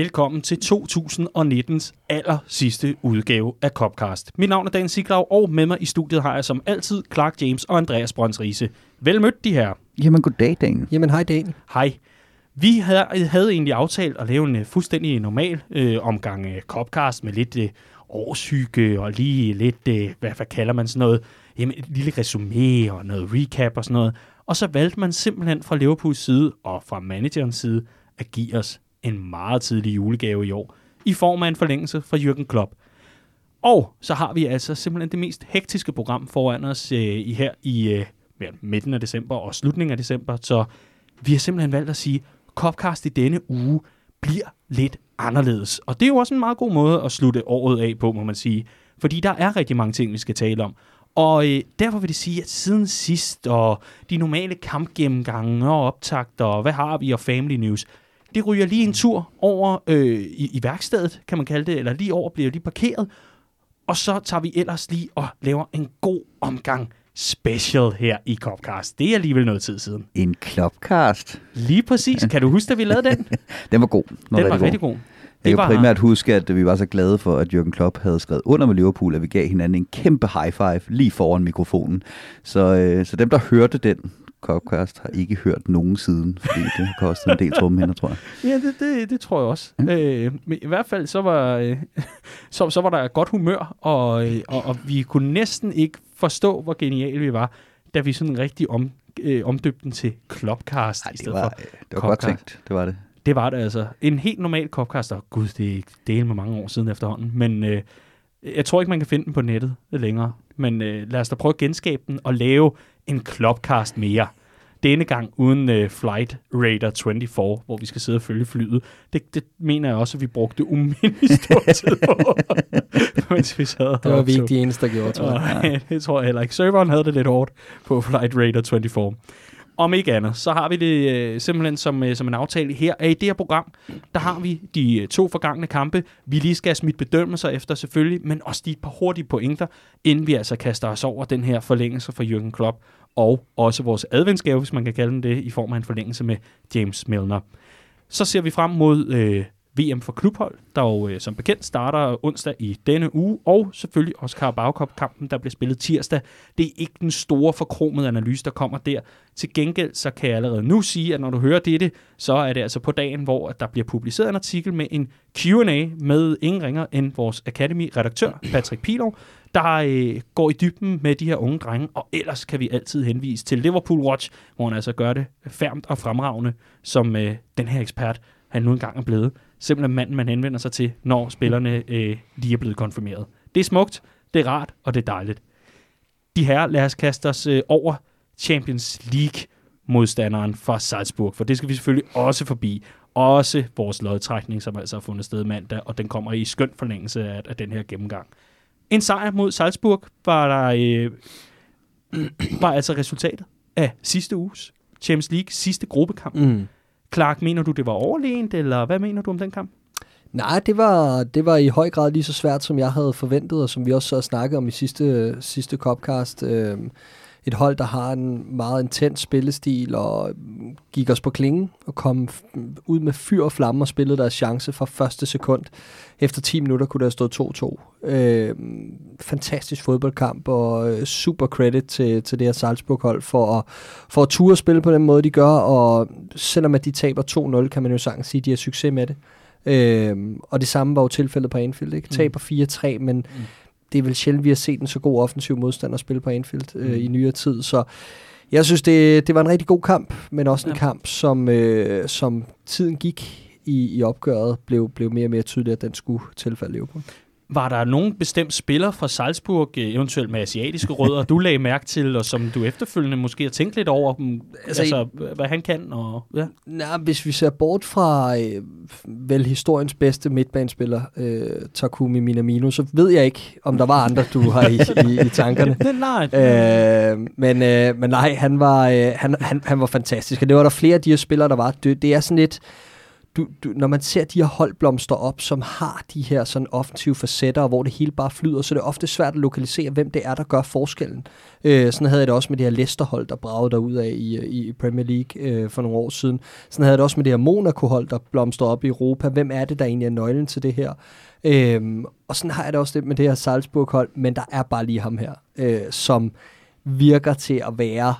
Velkommen til 2019's aller sidste udgave af Copcast. Mit navn er Dan Siglaug, og med mig i studiet har jeg som altid Clark James og Andreas Brøns Riese. Vel mødt de her. Jamen, goddag, Daniel. Jamen, hej Daniel. Hej. Vi havde, havde egentlig aftalt at lave en uh, fuldstændig normal øh, omgang uh, Copcast med lidt uh, årsyge og lige lidt, uh, hvad, hvad kalder man sådan noget, jamen et lille resume og noget recap og sådan noget. Og så valgte man simpelthen fra Liverpools side og fra managerens side at give os en meget tidlig julegave i år, i form af en forlængelse fra Jürgen Klopp. Og så har vi altså simpelthen det mest hektiske program foran os øh, i her i øh, midten af december og slutningen af december, så vi har simpelthen valgt at sige, Copcast i denne uge bliver lidt anderledes. Og det er jo også en meget god måde at slutte året af på, må man sige. Fordi der er rigtig mange ting, vi skal tale om. Og øh, derfor vil det sige, at siden sidst, og de normale kampgennemgange og optagter, og hvad har vi, og family news, det ryger lige en tur over øh, i, i værkstedet, kan man kalde det, eller lige over bliver lige parkeret. Og så tager vi ellers lige og laver en god omgang special her i Copcast. Det er alligevel noget tid siden. En klopcast. Lige præcis. Kan du huske, at vi lavede den? Den var god. Den Den var rigtig god. Jeg var- kan primært huske, at vi var så glade for, at Jürgen Klopp havde skrevet under med Liverpool, at vi gav hinanden en kæmpe high five lige foran mikrofonen. Så, øh, så dem, der hørte den Copcast, har ikke hørt nogen siden, fordi det har kostet en del trummehænder, tror jeg. Ja, det, det, det tror jeg også. Mm. Øh, men i hvert fald så var, øh, så, så var der godt humør, og, øh, og, og vi kunne næsten ikke forstå, hvor geniale vi var, da vi sådan rigtig om, øh, omdøbte den til Klopcast Ej, i det stedet var, for. det var godt Copcast. tænkt. Det var det. Det var det altså. En helt normal Copcast, og gud, det er del med mange år siden efterhånden, men øh, jeg tror ikke, man kan finde den på nettet længere. Men øh, lad os da prøve at genskabe den og lave en Klopcast mere. Denne gang uden øh, Flight Radar 24, hvor vi skal sidde og følge flyet. Det, det mener jeg også, at vi brugte umindelig stor tid på, mens vi sad og Det var vi ikke de eneste, der gjorde, tror jeg. Nej, det tror jeg heller ikke. Serveren havde det lidt hårdt på Flight Radar 24. Om ikke andet, så har vi det øh, simpelthen som, øh, som en aftale her, at i det her program, der har vi de øh, to forgangne kampe, vi lige skal have smidt bedømmelser efter selvfølgelig, men også de et par hurtige pointer, inden vi altså kaster os over den her forlængelse for Jürgen Klopp, og også vores adventsgave, hvis man kan kalde den det, i form af en forlængelse med James Milner. Så ser vi frem mod øh, VM for klubhold, der jo øh, som bekendt starter onsdag i denne uge, og selvfølgelig også Carabao Cup-kampen, der bliver spillet tirsdag. Det er ikke den store forkromede analyse, der kommer der. Til gengæld så kan jeg allerede nu sige, at når du hører dette, så er det altså på dagen, hvor at der bliver publiceret en artikel med en Q&A med ingen ringer end vores Academy-redaktør, Patrick Pilov, der øh, går i dybden med de her unge drenge, og ellers kan vi altid henvise til Liverpool Watch, hvor han altså gør det færmt og fremragende, som øh, den her ekspert, han nu engang er blevet. Simpelthen manden, man henvender sig til, når spillerne øh, lige er blevet konfirmeret. Det er smukt, det er rart, og det er dejligt. De her, lad os kaste os øh, over Champions League modstanderen fra Salzburg, for det skal vi selvfølgelig også forbi. Også vores lodtrækning, som altså har fundet sted mandag, og den kommer i skøn forlængelse af, af den her gennemgang. En sejr mod Salzburg var der øh, var altså resultatet af sidste uges Champions League sidste gruppekamp. Mm. Clark, mener du, det var overlegent, eller hvad mener du om den kamp? Nej, det var, det var i høj grad lige så svært, som jeg havde forventet, og som vi også så snakket om i sidste, sidste Copcast. Øh, et hold, der har en meget intens spillestil, og gik os på klingen, og kom ud med fyr og flamme og spillede deres chance fra første sekund. Efter 10 minutter kunne der have stået 2-2. Øh, fantastisk fodboldkamp, og øh, super credit til, til det her Salzburg-hold for at, for at ture spille på den måde, de gør, og selvom at de taber 2-0, kan man jo sagtens sige, at de har succes med det. Øhm, og det samme var jo tilfældet på Anfield. Ikke? Taber 4-3, men mm. Det er vel sjældent, vi har set en så god offensiv modstander spille på Anfield øh, Mm. i nyere tid. Så jeg synes, det, det var en rigtig god kamp, men også en Ja. kamp, som, øh, som tiden gik i, i opgøret, blev, blev mere og mere tydeligt, at den skulle tilfælde Liverpool. Var der nogen bestemt spiller fra Salzburg, øh, eventuelt med asiatiske rødder, du lagde mærke til, og som du efterfølgende måske har tænkt lidt over, mm, altså, Altså, altså hvad han kan? Og, ja. Nej, hvis vi ser bort fra øh, vel historiens bedste midtbanespiller, øh, Takumi Minamino, så ved jeg ikke, om der var andre, du har i, i, i tankerne. Nej, Øh, men, øh, men nej, han var, øh, han, han, han var fantastisk. Og det var der flere af de her spillere, der var. Det, det er sådan lidt du, du, når man ser de her hold blomster op, som har de her sådan offensive facetter, hvor det hele bare flyder, så det er ofte svært at lokalisere, hvem det er, der gør forskellen. Øh, sådan havde jeg det også med det her Leicester-hold, der bragede derud af i, i Premier League øh, for nogle år siden. Sådan havde jeg det også med det her Monaco-hold, der blomster op i Europa. Hvem er det, der egentlig er nøglen til det her? Øh, og sådan har jeg det også lidt med det her Salzburg-hold, men der er bare lige ham her, øh, som virker til at være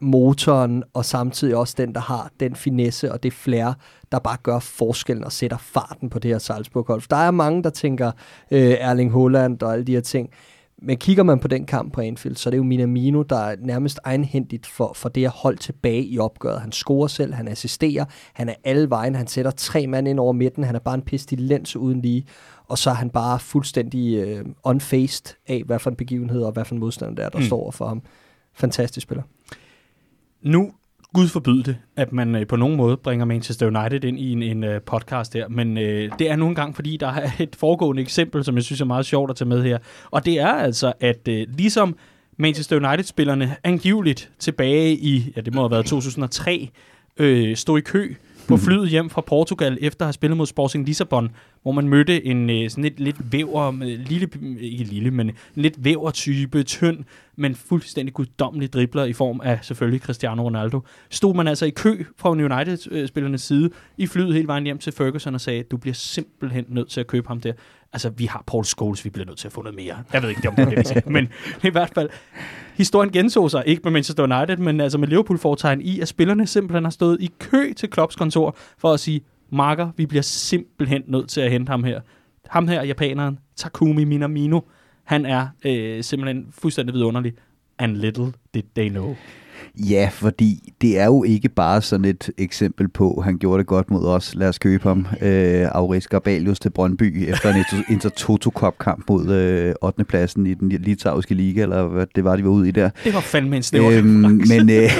motoren, og samtidig også den, der har den finesse og det flair, der bare gør forskellen og sætter farten på det her Salzburg-hold. Der er mange, der tænker øh, Erling Haaland og alle de her ting, men kigger man på den kamp på Anfield, så er det jo Minamino, der er nærmest egenhændigt for, for det at holde tilbage i opgøret. Han scorer selv, han assisterer, han er alle vejen, han sætter tre mand ind over midten, han er bare en pestilens uden lige, og så er han bare fuldstændig øh, unfaced af, hvad for en begivenhed og hvad for en modstander der er, der mm. står for ham. Fantastisk spiller. Nu, Gud forbyde det, at man øh, på nogen måde bringer Manchester United ind i en, en uh, podcast her, men øh, det er nu engang, fordi der er et foregående eksempel, som jeg synes er meget sjovt at tage med her. Og det er altså, at øh, ligesom Manchester United-spillerne angiveligt tilbage i, ja det må have været 2003, øh, stod i kø på flyet hjem fra Portugal efter at have spillet mod Sporting Lissabon, hvor man mødte en øh, sådan lidt, lidt væver, lille, ikke lille, men en lidt væver-type, tynd, men fuldstændig guddommelig dribler i form af selvfølgelig Cristiano Ronaldo. Stod man altså i kø fra United-spillernes øh, side i flyet hele vejen hjem til Ferguson og sagde, du bliver simpelthen nødt til at købe ham der. Altså, vi har Paul Scholes, vi bliver nødt til at få noget mere. Jeg ved ikke, om det er det, vi siger. Men i hvert fald, historien genså sig, ikke med Manchester United, men altså med Liverpool foretegn i, at spillerne simpelthen har stået i kø til Klopps kontor for at sige, Marker, vi bliver simpelthen nødt til at hente ham her. Ham her, japaneren, Takumi Minamino, han er øh, simpelthen fuldstændig vidunderlig. And little did they know. Ja, fordi det er jo ikke bare sådan et eksempel på, han gjorde det godt mod os, lad os købe ham, øh, Auris Garbalius til Brøndby efter en Intertoto Cup kamp mod øh, 8. pladsen i den litauiske liga, eller hvad det var, de var ude i der. Det var fandme en snæver øhm, Men øh,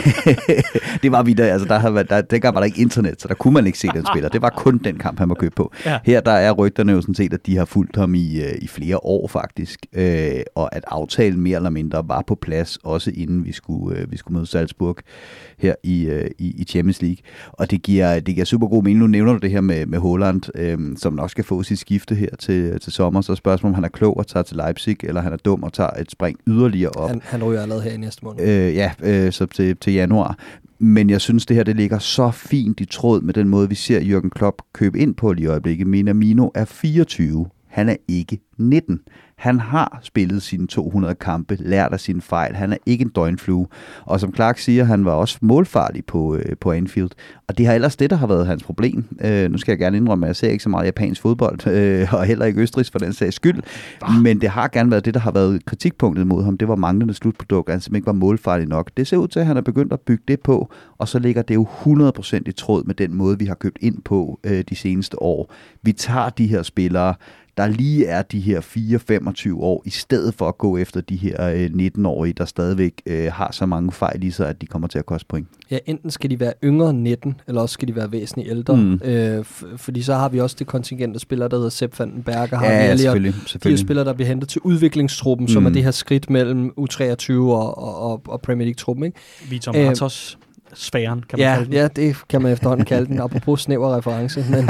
det var vi der, altså der, havde, der, dengang var der ikke internet, så der kunne man ikke se den spiller. Det var kun den kamp, han var købt på. Ja. Her der er rygterne jo sådan set, at de har fulgt ham i, øh, i flere år faktisk, øh, og at aftalen mere eller mindre var på plads, også inden vi skulle, øh, vi skulle møde Salzburg her i, øh, i, i Champions League. Og det giver, det giver super god mening. Nu nævner du det her med, med Holland, øh, som nok skal få sit skifte her til, til sommer. Så spørgsmålet, om han er klog og tager til Leipzig, eller han er dum og tager et spring yderligere op. Han, han ryger allerede her i næste måned. Øh, ja, øh, så til, til januar. Men jeg synes, det her det ligger så fint i tråd med den måde, vi ser Jürgen Klopp købe ind på lige i øjeblikket. Minamino er 24. Han er ikke 19. Han har spillet sine 200 kampe, lært af sine fejl. Han er ikke en døgnflue. Og som Clark siger, han var også målfarlig på, øh, på Anfield. Og det har ellers det, der har været hans problem. Øh, nu skal jeg gerne indrømme, at jeg ser ikke så meget japansk fodbold, øh, og heller ikke Østrigs for den sags skyld. Ah. Men det har gerne været det, der har været kritikpunktet mod ham. Det var manglende slutprodukt, han simpelthen ikke var målfarlig nok. Det ser ud til, at han er begyndt at bygge det på, og så ligger det jo 100% i tråd med den måde, vi har købt ind på øh, de seneste år. Vi tager de her spillere, der lige er de her 4-25 år, i stedet for at gå efter de her øh, 19-årige, der stadigvæk øh, har så mange fejl i sig, at de kommer til at koste point. Ja, enten skal de være yngre end 19, eller også skal de være væsentligt ældre. Mm. Øh, f- fordi så har vi også det kontingent af spillere, der hedder Sepp Vandenberg, har ja, vi selvfølgelig, selvfølgelig. de spillere, der bliver hentet til udviklingstruppen, mm. som er det her skridt mellem U23 og, og, og Premier League-truppen. Ikke? Vitor Martos sfæren, kan man ja, kalde den. Ja, det kan man efterhånden kalde den, apropos snæver reference. Men,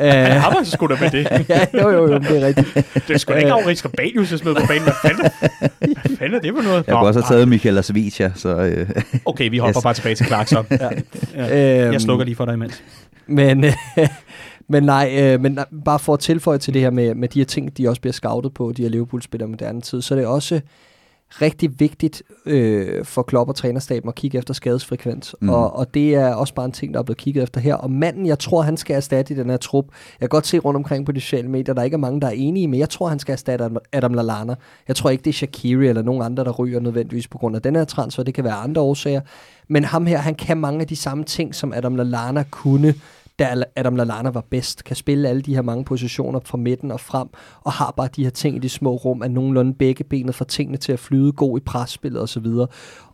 øh, har man sgu da med det. ja, jo, jo, jo, det er rigtigt. Det er sgu da ikke Aarhus Gabalius, jeg smed på banen. Hvad fanden, hvad fanden er det for noget? Jeg kunne også have taget Michael Asvicia, så... Øh. Okay, vi hopper yes. bare tilbage til Clarkson. ja. Ja. Jeg slukker lige for dig imens. Men... Men nej, øh, men bare for at tilføje til det her med, med de her ting, de også bliver scoutet på, de her Liverpool-spillere moderne tid, så er det også rigtig vigtigt øh, for Klopp og trænerstaben at kigge efter skadesfrekvens. Mm. Og, og det er også bare en ting, der er blevet kigget efter her. Og manden, jeg tror, han skal erstatte i den her trup. Jeg kan godt se rundt omkring på de sociale medier, der ikke er mange, der er enige, men jeg tror, han skal erstatte Adam Lallana. Jeg tror ikke, det er Shakiri eller nogen andre, der ryger nødvendigvis på grund af den her transfer. Det kan være andre årsager. Men ham her, han kan mange af de samme ting, som Adam Lallana kunne da Adam Lallana var bedst, kan spille alle de her mange positioner fra midten og frem, og har bare de her ting i de små rum, at nogenlunde begge benet får tingene til at flyde, god i presspillet osv.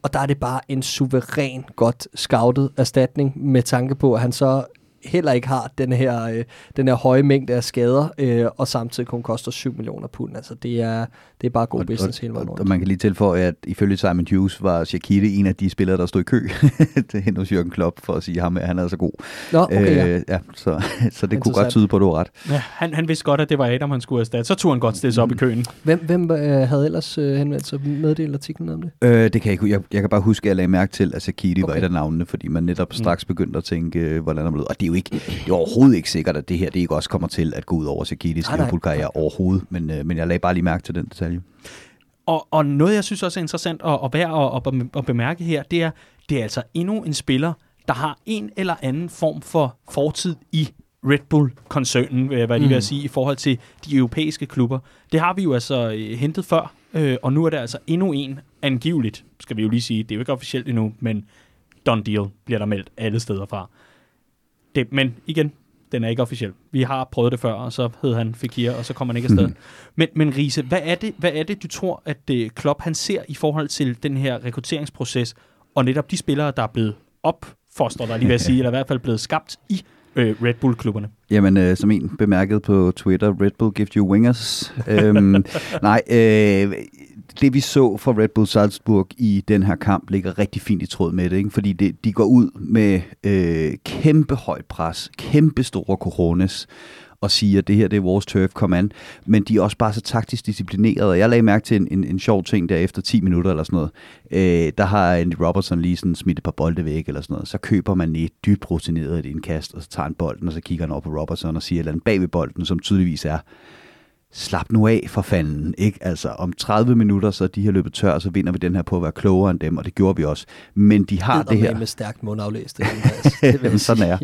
Og der er det bare en suveræn godt scoutet erstatning, med tanke på, at han så heller ikke har den her, øh, den her høje mængde af skader, øh, og samtidig kun koster 7 millioner pund. Altså det er, det er bare god Og- business og, hele vejen rundt. og man kan lige tilføje, at ifølge Simon Hughes var Shaqiri en af de spillere, der stod i kø til hen hos Jürgen Klopp for at sige ham, at han er så god. Nå, okay, ja. øh, ja så, så det kunne godt tyde på, at du har ret. Ja, han, han vidste godt, at det var Adam, han skulle erstatte. Så tog han godt stille sig op i køen. Hvem, hvem øh, havde ellers øh, henvendt sig meddelt artiklen om det? Øh, det kan jeg ikke. Jeg, jeg kan bare huske, at jeg lagde mærke til, at Shaqiri okay. var et af navnene, fordi man netop straks begyndte at tænke, øh, hvordan er det Og det jo ikke, det er overhovedet ikke sikkert, at det her det ikke også kommer til at gå ud over nej. Liverpool-karriere overhovedet. Men, øh, men jeg lagde bare lige mærke til den detalje. Og, og noget, jeg synes også er interessant at, at være at, at, bemærke her, det er, det er altså endnu en spiller, der har en eller anden form for fortid i Red Bull-koncernen, vil jeg lige at Mm. sige, i forhold til de europæiske klubber. Det har vi jo altså øh, hentet før, øh, og nu er der altså endnu en angiveligt, skal vi jo lige sige, det er jo ikke officielt endnu, men done deal bliver der meldt alle steder fra. Det, men igen, den er ikke officiel. Vi har prøvet det før, og så hed han Fekir, og så kommer han ikke afsted. Mhm. Men, men Riese, hvad er, det, hvad er det, du tror, at øh, Klopp han ser i forhold til den her rekrutteringsproces, og netop de spillere, der er blevet opfostret, der lige vil jeg sige, eller i hvert fald blevet skabt i øh, Red Bull-klubberne? Jamen, øh, som en bemærkede på Twitter, Red Bull give you wingers. øhm, nej, øh, det vi så fra Red Bull Salzburg i den her kamp ligger rigtig fint i tråd med det, ikke? fordi det, de går ud med øh, kæmpe højt pres, kæmpe store coronas, og siger, at det her det er vores turf, kom an. Men de er også bare så taktisk disciplineret, og jeg lagde mærke til en, en, en sjov ting der efter 10 minutter eller sådan noget. Øh, der har Andy Robertson lige sådan smidt et par bolde væk eller sådan noget. Så køber man et dybt rutineret et indkast, og så tager han bolden, og så kigger han over på Robertson og siger et eller andet bag ved bolden, som tydeligvis er, slap nu af for fanden, ikke? Altså, om 30 minutter, så de her løbet tør, så vinder vi den her på at være klogere end dem, og det gjorde vi også. Men de har det her... med stærkt mundaflæst. Det, Andreas. det vil sådan er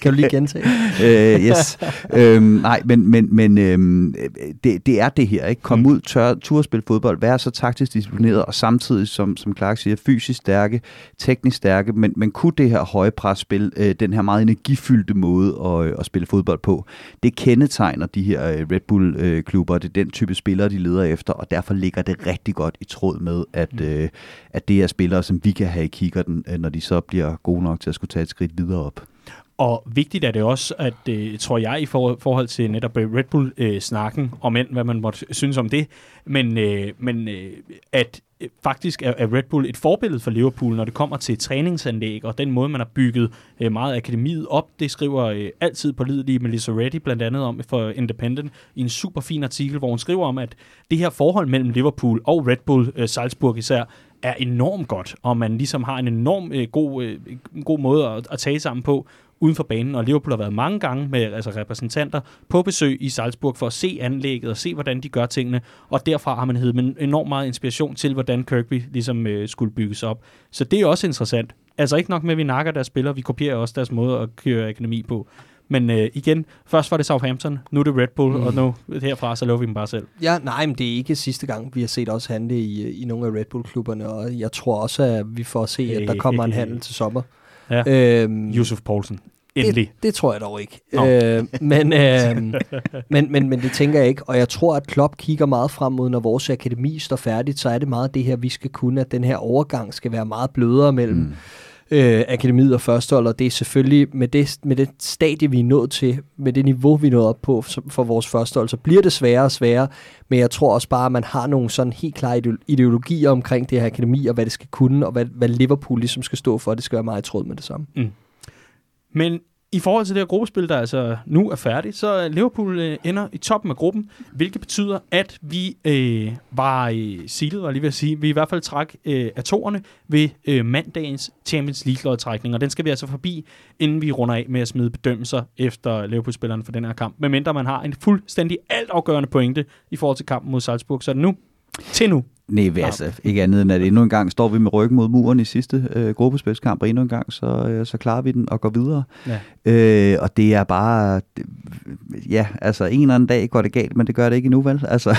kan du lige gentage? øh, yes. øhm, nej, men, men, men øhm, det, det er det her, ikke? Kom Mm. ud, tør, tur spille fodbold, være så taktisk disciplineret, og samtidig, som, som Clark siger, fysisk stærke, teknisk stærke, men, men kunne det her høje presspil, øh, den her meget energifyldte måde at, øh, at spille fodbold på, det kendetegner de her øh, Red Bull-klubber, det er den type spillere, de leder efter, og derfor ligger det rigtig godt i tråd med, at, øh, at det er spillere, som vi kan have i kikkerten, øh, når de så bliver gode nok til at skulle tage et skridt videre op. Og vigtigt er det også, at øh, tror jeg, i for, forhold til netop øh, Red Bull-snakken, øh, om end hvad man måtte synes om det, men, øh, men øh, at øh, faktisk er, er Red Bull et forbillede for Liverpool, når det kommer til træningsanlæg, og den måde, man har bygget øh, meget akademiet op. Det skriver øh, altid på lidelige Melissa Reddy blandt andet om for Independent i en super fin artikel, hvor hun skriver om, at det her forhold mellem Liverpool og Red Bull, øh, Salzburg især, er enormt godt, og man ligesom har en enorm øh, god, øh, en god måde at, at sammen på uden for banen, og Liverpool har været mange gange med altså repræsentanter på besøg i Salzburg for at se anlægget og se, hvordan de gør tingene, og derfra har man heddet enormt meget inspiration til, hvordan Kirkby ligesom øh, skulle bygges op. Så det er også interessant. Altså ikke nok med, at vi nakker deres spillere, vi kopierer også deres måde at køre akademi på. Men øh, igen, først var det Southampton, nu er det Red Bull, mm. og nu herfra, så lover vi dem bare selv. Ja, nej, men det er ikke sidste gang, vi har set også handle i, i nogle af Red Bull-klubberne, og jeg tror også, at vi får at se, at der kommer en handel til sommer. Ja. Øhm, Yusuf Poulsen. Endelig. Det, det tror jeg dog ikke. Nå. Øh, men, øh, men, men, men det tænker jeg ikke, og jeg tror, at Klopp kigger meget frem mod, når vores akademi står færdigt, så er det meget det her, vi skal kunne, at den her overgang skal være meget blødere mellem mm øh, akademiet og førstehold, og det er selvfølgelig med det, med det stadie, vi er nået til, med det niveau, vi er nået op på for, for vores førstehold, så bliver det sværere og sværere, men jeg tror også bare, at man har nogle sådan helt klare ideologier omkring det her akademi, og hvad det skal kunne, og hvad, hvad Liverpool ligesom skal stå for, det skal være meget i tråd med det samme. Mm. Men i forhold til det her gruppespil, der altså nu er færdigt, så Liverpool øh, ender i toppen af gruppen, hvilket betyder, at vi øh, var øh, seedet, var lige ved at sige. Vi i hvert fald træk øh, af toerne ved øh, mandagens Champions League-lodtrækning, og den skal vi altså forbi, inden vi runder af med at smide bedømmelser efter Liverpool-spillerne for den her kamp. Medmindre man har en fuldstændig altafgørende pointe i forhold til kampen mod Salzburg, så er det nu til nu. Nej, altså ikke andet end, at endnu en gang står vi med ryggen mod muren i sidste øh, gruppespilskamp, og endnu en gang, så, øh, så klarer vi den og går videre. Ja. Øh, og det er bare, det, ja, altså en eller anden dag går det galt, men det gør det ikke endnu, vel? Altså,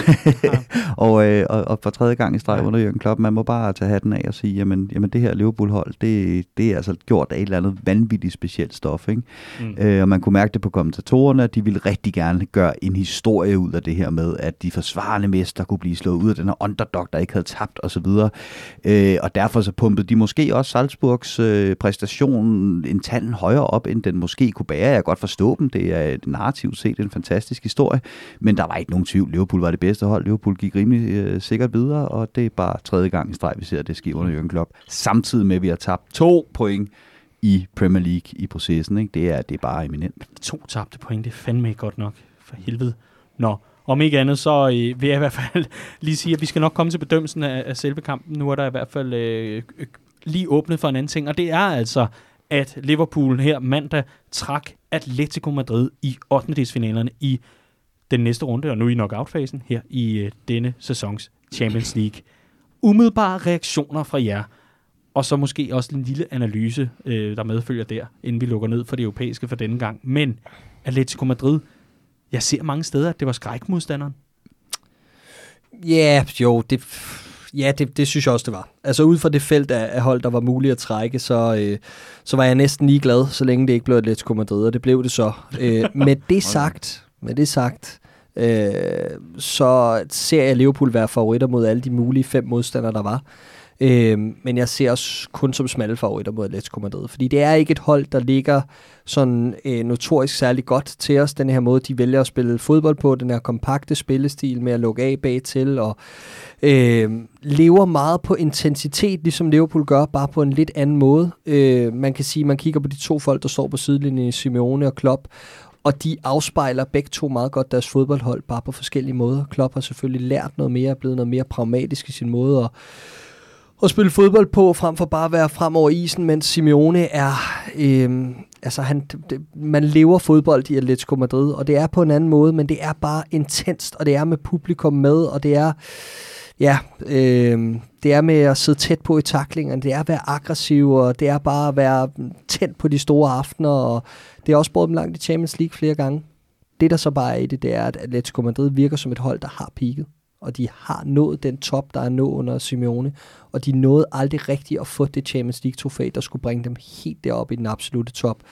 og, øh, og, og for tredje gang i streg Ja. under Jørgen Klopp, man må bare tage hatten af og sige, jamen, jamen det her Liverpool-hold, det, det er altså gjort af et eller andet vanvittigt specielt stof, ikke? Mm. Øh, og man kunne mærke det på kommentatorerne, at de ville rigtig gerne gøre en historie ud af det her med, at de forsvarende mester kunne blive slået ud af den her underdog, der ikke havde tabt osv. Øh, og derfor så pumpede de måske også Salzburgs øh, præstation en tand højere op, end den måske kunne bære. Jeg kan godt forstå dem. Det er et narrativt set en fantastisk historie, men der var ikke nogen tvivl. Liverpool var det bedste hold. Liverpool gik rimelig øh, sikkert videre, og det er bare tredje gang i streg, vi ser det ske under Jürgen Klopp. Samtidig med, at vi har tabt to point i Premier League i processen. Ikke? Det, er, det er bare eminent. To tabte point, det er fandme ikke godt nok. For helvede. Nå, om ikke andet, så øh, vil jeg i hvert fald lige sige, at vi skal nok komme til bedømmelsen af, af selve kampen. Nu er der i hvert fald øh, øh, lige åbnet for en anden ting, og det er altså, at Liverpool her mandag trak Atletico Madrid i 8. i den næste runde, og nu i knockout-fasen her i øh, denne sæsons Champions League. Umiddelbare reaktioner fra jer, og så måske også en lille analyse, øh, der medfølger der, inden vi lukker ned for det europæiske for denne gang. Men Atletico Madrid, jeg ser mange steder, at det var skrækmodstanderen. Ja, yeah, jo, det, ja, det, det synes jeg også, det var. Altså ud fra det felt af, af hold, der var muligt at trække, så, øh, så var jeg næsten lige glad, så længe det ikke blev Atletico Madrid, og det blev det så. Øh, med det sagt, med det sagt, øh, så ser jeg Liverpool være favoritter mod alle de mulige fem modstandere, der var. Øh, men jeg ser os kun som smalle favoritter mod Atletico Madrid, fordi det er ikke et hold, der ligger sådan øh, notorisk særlig godt til os, den her måde, de vælger at spille fodbold på, den her kompakte spillestil med at lukke af bag til, og øh, lever meget på intensitet, ligesom Liverpool gør, bare på en lidt anden måde. Øh, man kan sige, man kigger på de to folk, der står på sidelinjen, Simeone og Klopp, og de afspejler begge to meget godt deres fodboldhold, bare på forskellige måder. Klopp har selvfølgelig lært noget mere, er blevet noget mere pragmatisk i sin måde at at spille fodbold på, frem for bare at være frem over isen, mens Simeone er... Øh, altså, han, det, man lever fodbold i Atletico Madrid, og det er på en anden måde, men det er bare intenst, og det er med publikum med, og det er... Ja, øh, det er med at sidde tæt på i taklingerne, det er at være aggressiv, og det er bare at være tændt på de store aftener, og det er også båret dem langt i Champions League flere gange. Det, der så bare er i det, det er, at Atletico Madrid virker som et hold, der har peaked og de har nået den top, der er nået under Simeone, og de nåede aldrig rigtigt at få det Champions League-trofæ, der skulle bringe dem helt derop i den absolute top.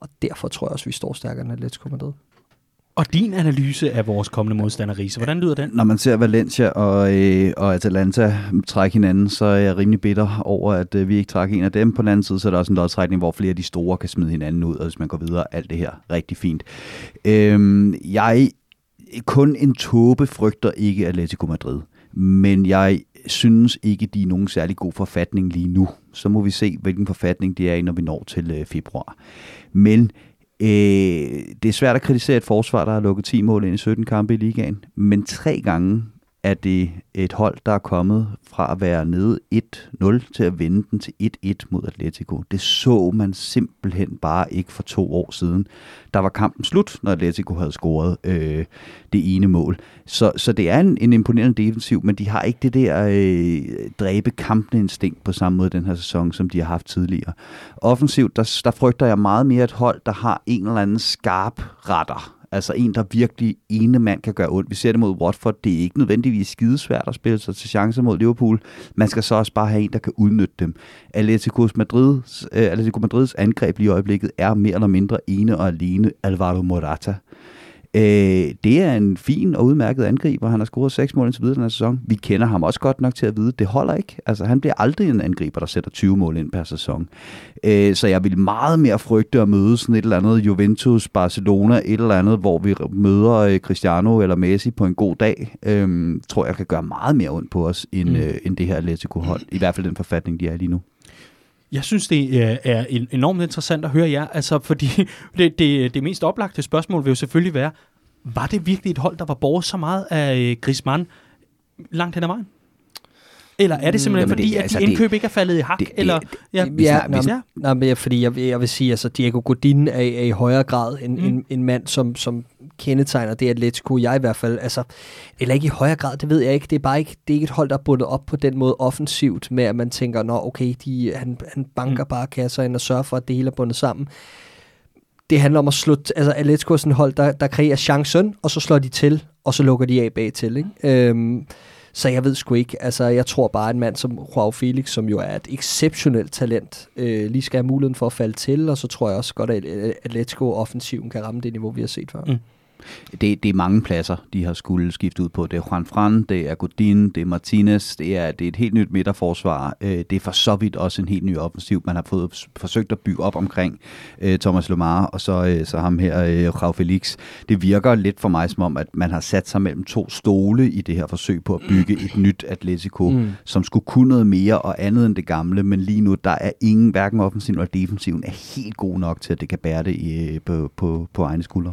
Og derfor tror jeg også, vi står stærkere end Atletico Madrid. Og din analyse af vores kommende modstander, Riese, hvordan lyder den? Når man ser Valencia og, øh, og Atalanta trække hinanden, så er jeg rimelig bitter over, at øh, vi ikke trækker en af dem. På den anden side, så er der også en lodtrækning, hvor flere af de store kan smide hinanden ud, og hvis man går videre, alt det her rigtig fint. Øh, jeg kun en tåbe frygter ikke Atletico Madrid. Men jeg synes ikke, de er nogen særlig god forfatning lige nu. Så må vi se, hvilken forfatning de er i, når vi når til øh, februar. Men øh, det er svært at kritisere et forsvar, der har lukket 10 mål ind i 17 kampe i ligaen. Men tre gange er det et hold, der er kommet fra at være nede 1-0 til at vende den til 1-1 mod Atletico. Det så man simpelthen bare ikke for to år siden. Der var kampen slut, når Atletico havde scoret øh, det ene mål. Så, så det er en, en imponerende defensiv, men de har ikke det der øh, dræbe kampende instinkt på samme måde den her sæson, som de har haft tidligere. Offensivt, der, der frygter jeg meget mere et hold, der har en eller anden skarp retter Altså en, der virkelig ene mand kan gøre ondt. Vi ser det mod Watford. Det er ikke nødvendigvis skidesvært at spille sig til chancer mod Liverpool. Man skal så også bare have en, der kan udnytte dem. Atletico Madrids, uh, Atletico Madrids angreb lige i øjeblikket er mere eller mindre ene og alene Alvaro Morata. Øh, det er en fin og udmærket angriber. Han har scoret seks mål indtil videre den her sæson. Vi kender ham også godt nok til at vide, at det holder ikke. Altså, han bliver aldrig en angriber, der sætter 20 mål ind per sæson. Øh, så jeg vil meget mere frygte at møde sådan et eller andet Juventus, Barcelona, et eller andet, hvor vi møder øh, Cristiano eller Messi på en god dag. Øh, tror jeg kan gøre meget mere ondt på os, end, mm. øh, end det her Atletico-hold. I hvert fald den forfatning, de er lige nu. Jeg synes, det øh, er enormt interessant at høre jer, altså, fordi det, det, det mest oplagte spørgsmål vil jo selvfølgelig være, var det virkelig et hold, der var borget så meget af øh, Griezmann langt hen ad vejen? Eller er det simpelthen Jamen, fordi, det, altså, at de indkøb det, ikke er faldet i hak? Det, eller, det, ja, ja, ja, nå, ja. Nå, men, fordi jeg, jeg vil sige, altså Diego Godin er, er i højere grad en, mm. en, en mand, som, som kendetegner det Atletico, jeg i hvert fald, altså, eller ikke i højere grad, det ved jeg ikke, det er bare ikke, det er ikke et hold, der er bundet op på den måde offensivt, med at man tænker, nå okay, de, han, han banker mm. bare kasser ind og sørger for, at det hele er bundet sammen det handler om at slå, altså Atletico er sådan et hold, der, der kreerer chancen, og så slår de til, og så lukker de af bag til, ikke? Øhm, så jeg ved sgu ikke, altså jeg tror bare en mand som Joao Felix, som jo er et exceptionelt talent, øh, lige skal have muligheden for at falde til, og så tror jeg også godt, at Atletico offensiven kan ramme det niveau, vi har set før. Mm. Det, det er mange pladser, de har skulle skifte ud på. Det er Juan Fran, det er Godin, det er Martinez, det er, det er et helt nyt midterforsvar. Øh, det er for så vidt også en helt ny offensiv, man har fået forsøgt at bygge op omkring øh, Thomas Lemar, og så, øh, så ham her, Rav Felix. Det virker lidt for mig som om, at man har sat sig mellem to stole i det her forsøg på at bygge et nyt Atletico, mm. som skulle kunne noget mere og andet end det gamle, men lige nu, der er ingen, hverken offensiven eller defensiven, er helt god nok til, at det kan bære det i, på, på, på egne skuldre.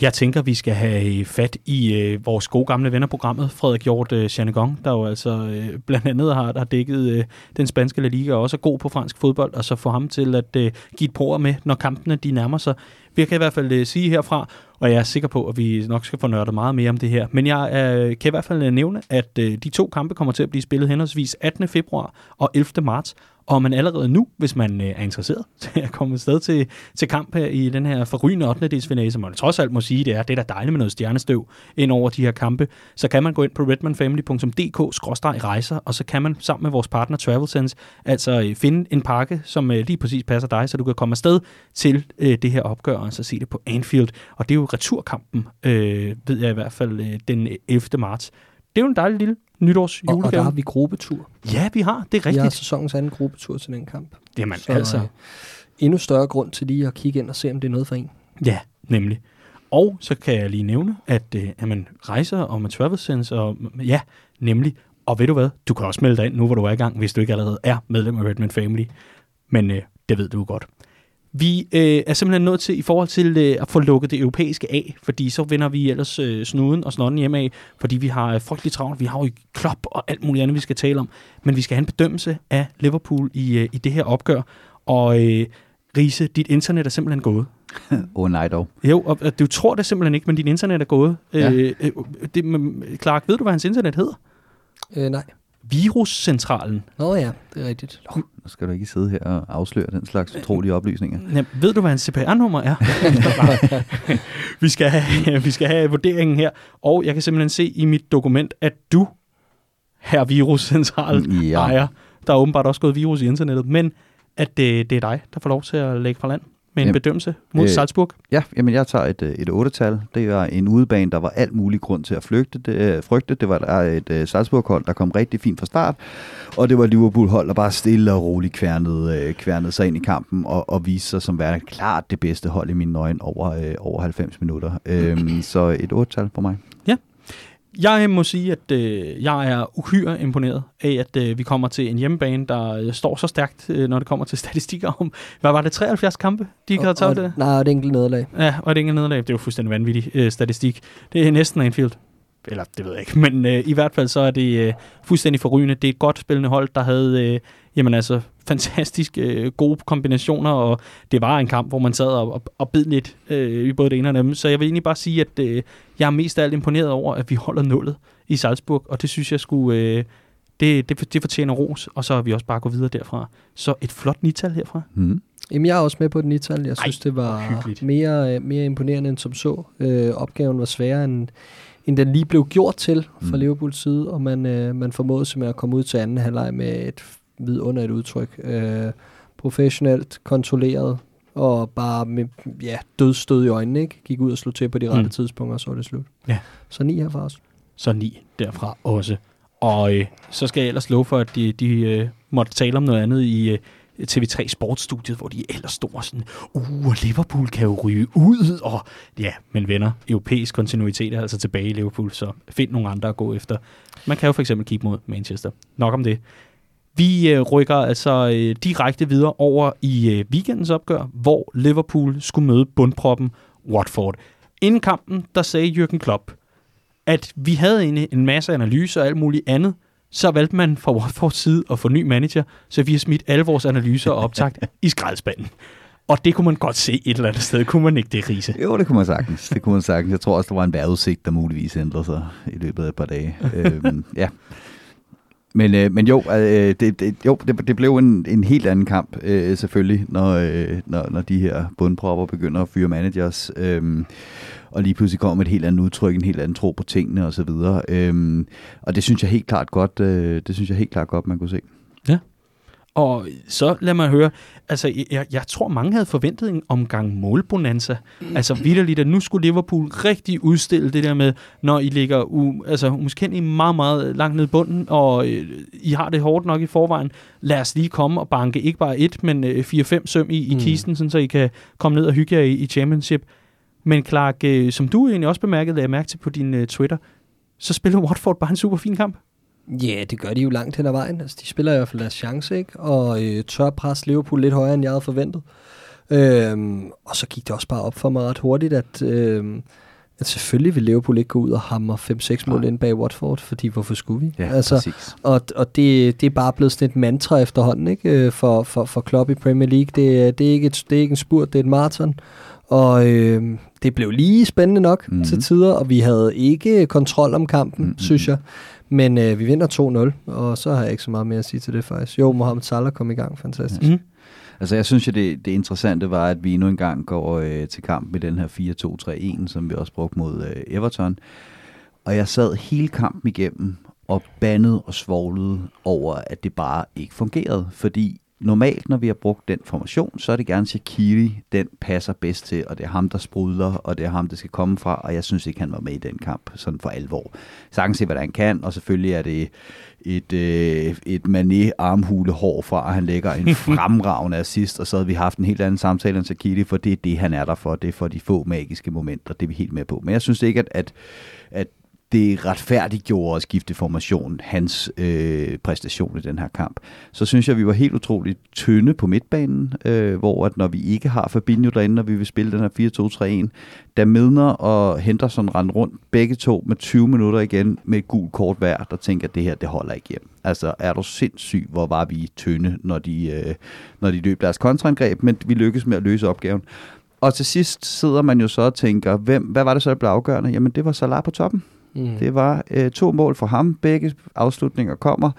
Jeg tænker, vi skal have øh, fat i øh, vores gode gamle vennerprogrammet, Frederik Hjort øh, Chanegong, der jo altså øh, blandt andet har, har dækket øh, den spanske La Liga og også er god på fransk fodbold, og så få ham til at øh, give et por med, når kampene de nærmer sig. Vi kan i hvert fald øh, sige herfra, og jeg er sikker på, at vi nok skal få nørdet meget mere om det her. Men jeg øh, kan i hvert fald øh, nævne, at øh, de to kampe kommer til at blive spillet henholdsvis 18. februar og 11. marts, og man allerede nu, hvis man øh, er interesseret til at komme afsted til, til kamp her i den her forrygende 8. delsfinale, som man trods alt må sige, det er, det er dejligt med noget stjernestøv ind over de her kampe, så kan man gå ind på redmanfamily.dk-rejser, og så kan man sammen med vores partner TravelSense altså øh, finde en pakke, som øh, lige præcis passer dig, så du kan komme afsted til øh, det her opgør, og så se det på Anfield. Og det er jo returkampen, øh, ved jeg i hvert fald, øh, den 11. marts. Det er jo en dejlig lille nytårs og, og der har vi gruppetur. Ja, vi har. Det er rigtigt. Vi har sæsonens anden gruppetur til den kamp. Jamen, Så, altså. Øh, endnu større grund til lige at kigge ind og se, om det er noget for en. Ja, nemlig. Og så kan jeg lige nævne, at, øh, at man rejser og med Travel Sense, og ja, nemlig. Og ved du hvad? Du kan også melde dig ind nu, hvor du er i gang, hvis du ikke allerede er medlem af Redman Family. Men øh, det ved du godt. Vi øh, er simpelthen nødt til, i forhold til øh, at få lukket det europæiske af, fordi så vender vi ellers øh, snuden og snotten hjemme af, fordi vi har øh, frygteligt travlt. Vi har jo klop og alt muligt andet, vi skal tale om. Men vi skal have en bedømmelse af Liverpool i, øh, i det her opgør. Og øh, Riese, dit internet er simpelthen gået. Åh oh, nej dog. Jo, og, og du tror det simpelthen ikke, men dit internet er gået. Ja. Øh, øh, det, Clark, ved du, hvad hans internet hedder? Øh, nej. Viruscentralen. Nå ja, det er rigtigt. Nu skal du ikke sidde her og afsløre den slags utrolige oplysninger. Ja, ved du, hvad en CPR-nummer er? vi, skal have, vi skal have vurderingen her, og jeg kan simpelthen se i mit dokument, at du, her viruscentral ja. ejer, der er åbenbart også gået virus i internettet, men at det, det er dig, der får lov til at lægge fra land med en jamen, bedømmelse mod øh, Salzburg? Ja, jamen jeg tager et, øh, et 8-tal. Det var en udebane, der var alt mulig grund til at flygte, det, øh, frygte. Det var et uh, Salzburg-hold, der kom rigtig fint fra start, og det var Liverpool-hold, der bare stille og roligt kværnede, kværnede sig ind i kampen og, og viste sig som værende klart det bedste hold i mine øjne over, uh, over 90 minutter. Um, så et 8-tal for mig. Ja, jeg må sige, at øh, jeg er uhyre imponeret af, at øh, vi kommer til en hjemmebane, der øh, står så stærkt, øh, når det kommer til statistikker om, hvad var det, 73 kampe, de ikke havde taget det? Nej, et enkelt nederlag. Ja, og et enkelt nederlag. Det er jo fuldstændig vanvittig øh, statistik. Det er næsten Anfield. Eller, det ved jeg ikke. Men øh, i hvert fald så er det øh, fuldstændig forrygende. Det er et godt spillende hold, der havde øh, jamen altså, fantastisk øh, gode kombinationer, og det var en kamp, hvor man sad og, og, og bed lidt øh, i både det ene og det andet. Så jeg vil egentlig bare sige, at øh, jeg er mest af alt imponeret over, at vi holder nullet i Salzburg, og det synes jeg skulle... Øh, det, det, det fortjener ros, og så er vi også bare gå videre derfra. Så et flot nital herfra. Mm. Jamen, jeg er også med på et nital. Jeg synes, Ej, det var mere, øh, mere imponerende end som så. Øh, opgaven var sværere end, end den lige blev gjort til fra mm. Liverpools side, og man, øh, man formåede simpelthen at komme ud til anden halvleg med et vidunderligt udtryk. Øh, professionelt, kontrolleret, og bare med ja, dødstød i øjnene, ikke? Gik ud og slog til på de rette mm. tidspunkter, og så var det slut. Ja. Så ni herfra også. Så ni derfra også. Og øh, så skal jeg ellers love for, at de, de øh, måtte tale om noget andet i øh, TV3 Sportsstudiet, hvor de ellers stod sådan, uh, Liverpool kan jo ryge ud, og ja, men venner, europæisk kontinuitet er altså tilbage i Liverpool, så find nogle andre at gå efter. Man kan jo for eksempel kigge mod Manchester. Nok om det. Vi øh, rykker altså øh, direkte videre over i øh, weekendens opgør, hvor Liverpool skulle møde bundproppen Watford. Inden kampen, der sagde Jürgen Klopp, at vi havde en, en masse analyser og alt muligt andet, så valgte man fra Watfords side at få ny manager, så vi har smidt alle vores analyser og optagt i skraldespanden. Og det kunne man godt se et eller andet sted. Kunne man ikke det, Riese? Jo, det kunne man sagtens. Det kunne man sagtens. Jeg tror også, der var en vejrudsigt, der muligvis ændrede sig i løbet af et par dage. øhm, ja. Men, øh, men jo, øh, det, det, jo det, det blev en, en helt anden kamp, øh, selvfølgelig, når, øh, når, når de her bundpropper begynder at fyre managers. Øh, og lige pludselig kommer et helt andet udtryk, en helt anden tro på tingene osv. Øh, og det synes jeg helt klart godt, øh, det synes jeg helt klart godt, man kunne se. Ja. Og så lad mig høre, altså jeg, jeg tror mange havde forventet en omgang målbonanza. Altså vidderligt, at nu skulle Liverpool rigtig udstille det der med, når I ligger u, altså, måske I meget, meget langt ned i bunden, og øh, I har det hårdt nok i forvejen. Lad os lige komme og banke ikke bare et, men øh, 4-5 søm i, i Mm. kisten, sådan, så I kan komme ned og hygge jer i, i championship. Men Clark, øh, som du egentlig også bemærkede, lagde jeg mærke til på din øh, Twitter, så spiller Watford bare en super fin kamp. Ja, det gør de jo langt hen ad vejen. Altså, de spiller i hvert fald deres chance, ikke? Og øh, tør presse Liverpool lidt højere, end jeg havde forventet. Øhm, og så gik det også bare op for mig ret hurtigt, at, øhm, at selvfølgelig vil Liverpool ikke gå ud og hamre 5-6 mål ind bag Watford, fordi hvorfor skulle vi? Ja, altså, præcis. og og det, det er bare blevet sådan et mantra efterhånden, ikke? Øh, For, for, for Klopp i Premier League. Det, det, er ikke et, det er ikke en spurt, det er et maraton. Og øh, det blev lige spændende nok Mhm. mm-hmm. til tider, og vi havde ikke kontrol om kampen, Mhm. mm-hmm. synes jeg. Men øh, vi vinder 2-0, og så har jeg ikke så meget mere at sige til det faktisk. Jo, Mohamed Salah kom i gang, fantastisk. Mm. Altså jeg synes jo, det, det interessante var, at vi endnu en gang går øh, til kamp med den her 4-2-3-1, som vi også brugte mod øh, Everton. Og jeg sad hele kampen igennem og bandede og svoglede over, at det bare ikke fungerede. Fordi normalt, når vi har brugt den formation, så er det gerne Shaqiri, den passer bedst til, og det er ham, der sprudler, og det er ham, der skal komme fra, og jeg synes ikke, han var med i den kamp, sådan for alvor. Sagtens se, hvad han kan, og selvfølgelig er det et, øh, et Mané armhule hår fra, og han lægger en fremragende assist, og så havde vi haft en helt anden samtale end Shaqiri, for det er det, han er der for. Det er for de få magiske momenter, det er vi helt med på. Men jeg synes ikke, at, at, at det retfærdiggjorde at skifte formation, hans øh, præstation i den her kamp. Så synes jeg, at vi var helt utroligt tynde på midtbanen, øh, hvor at når vi ikke har Fabinho derinde, når vi vil spille den her 4-2-3-1, da Midner og Henderson rendte rundt, begge to med 20 minutter igen med et gult kort hver, der tænker, at det her, det holder ikke hjem. Altså, er du sindssyg, hvor var vi tynde, når de, øh, når de løb deres kontraangreb, men vi lykkedes med at løse opgaven. Og til sidst sidder man jo så og tænker, hvem, hvad var det så, der blev afgørende? Jamen, det var Salah på toppen. Mm. Det var øh, to mål for ham. Begge afslutninger kommer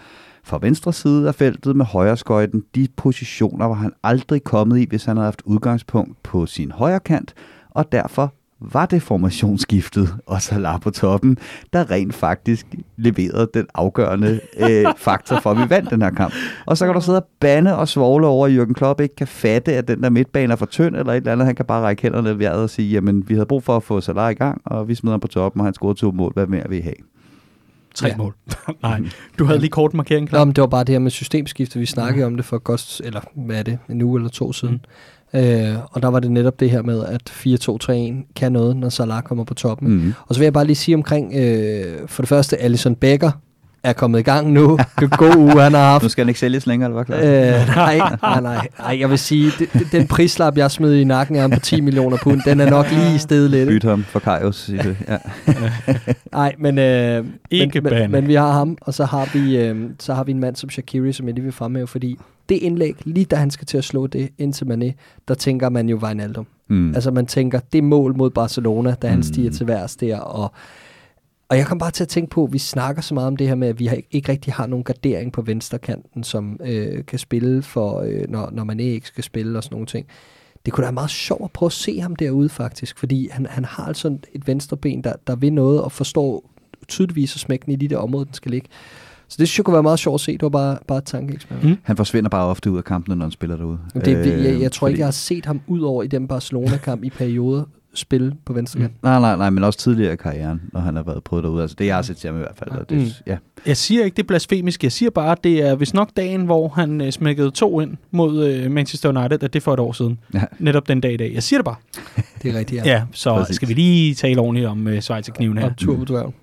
fra venstre side af feltet med højre skøjten. De positioner var han aldrig kommet i, hvis han havde haft udgangspunkt på sin højre kant, og derfor var det formationsskiftet og Salah på toppen, der rent faktisk leverede den afgørende øh, faktor for, at vi vandt den her kamp. Og så kan du sidde og bande og svogle over, at Jürgen Klopp ikke kan fatte, at den der midtbane er for tynd eller et eller andet. Han kan bare række hænderne vejret og sige, jamen vi havde brug for at få Salah i gang, og vi smider ham på toppen, og han scorede to mål. Hvad mere vil I have? Tre Ja. mål. Nej, du havde lige kort markering Nå, klar. men det var bare det her med systemskifte. Vi snakkede om det for godt, eller hvad er det, en uge eller to siden. Mm. Øh, og der var det netop det her med, at 4-2-3-1 kan noget, når Salah kommer på toppen. Mm. Og så vil jeg bare lige sige omkring, øh, for det første, Alison Becker er kommet i gang nu. God uge, han har haft. Nu skal han ikke sælges længere, eller hvad klart? Øh, nej, nej, nej, nej. Jeg vil sige, det, det- den prislap, jeg smed i nakken af ham på 10 millioner pund, den er nok lige stedet lidt. Byt ham for Kajos. Ja. Nej, men, øh, Ikke men, men, men vi har ham, og så har vi, øh, så har vi en mand som Shakiri, som jeg lige vil fremhæve, fordi det indlæg, lige da han skal til at slå det ind til Mané, der tænker man jo Wijnaldum. Mm. Altså man tænker, det mål mod Barcelona, da han Mm. stiger til værs der, og og jeg kom bare til at tænke på, at vi snakker så meget om det her med, at vi ikke, rigtig har nogen gardering på venstrekanten, som øh, kan spille for, øh, når, når man ikke skal spille og sådan nogle ting. Det kunne da være meget sjovt at prøve at se ham derude faktisk, fordi han, han har altså et venstreben, der, der vil noget og forstår tydeligvis at smække den i de der områder, den skal ligge. Så det synes jeg kunne være meget sjovt at se. Det var bare, bare et tankeeksperiment. Mm. Han forsvinder bare ofte ud af kampene, når han spiller derude. Det, øh, jeg, jeg tror fordi- ikke, jeg har set ham ud over i den Barcelona-kamp i perioder spille på venstre kant. Nej, nej, nej, men også tidligere i karrieren, når han har været prøvet derude. Altså, det jeg har set til ham i hvert fald. Og det, Mm. ja. Jeg siger ikke, det er blasfemisk. Jeg siger bare, at det er vist nok dagen, hvor han øh, smækkede to ind mod øh, Manchester United, at det er for et år siden. Ja. Netop den dag i dag. Jeg siger det bare. Det er rigtigt, Ja, ja. så Præcis. skal vi lige tale ordentligt om øh, Schweizerkniven her. Og tur på dværgen.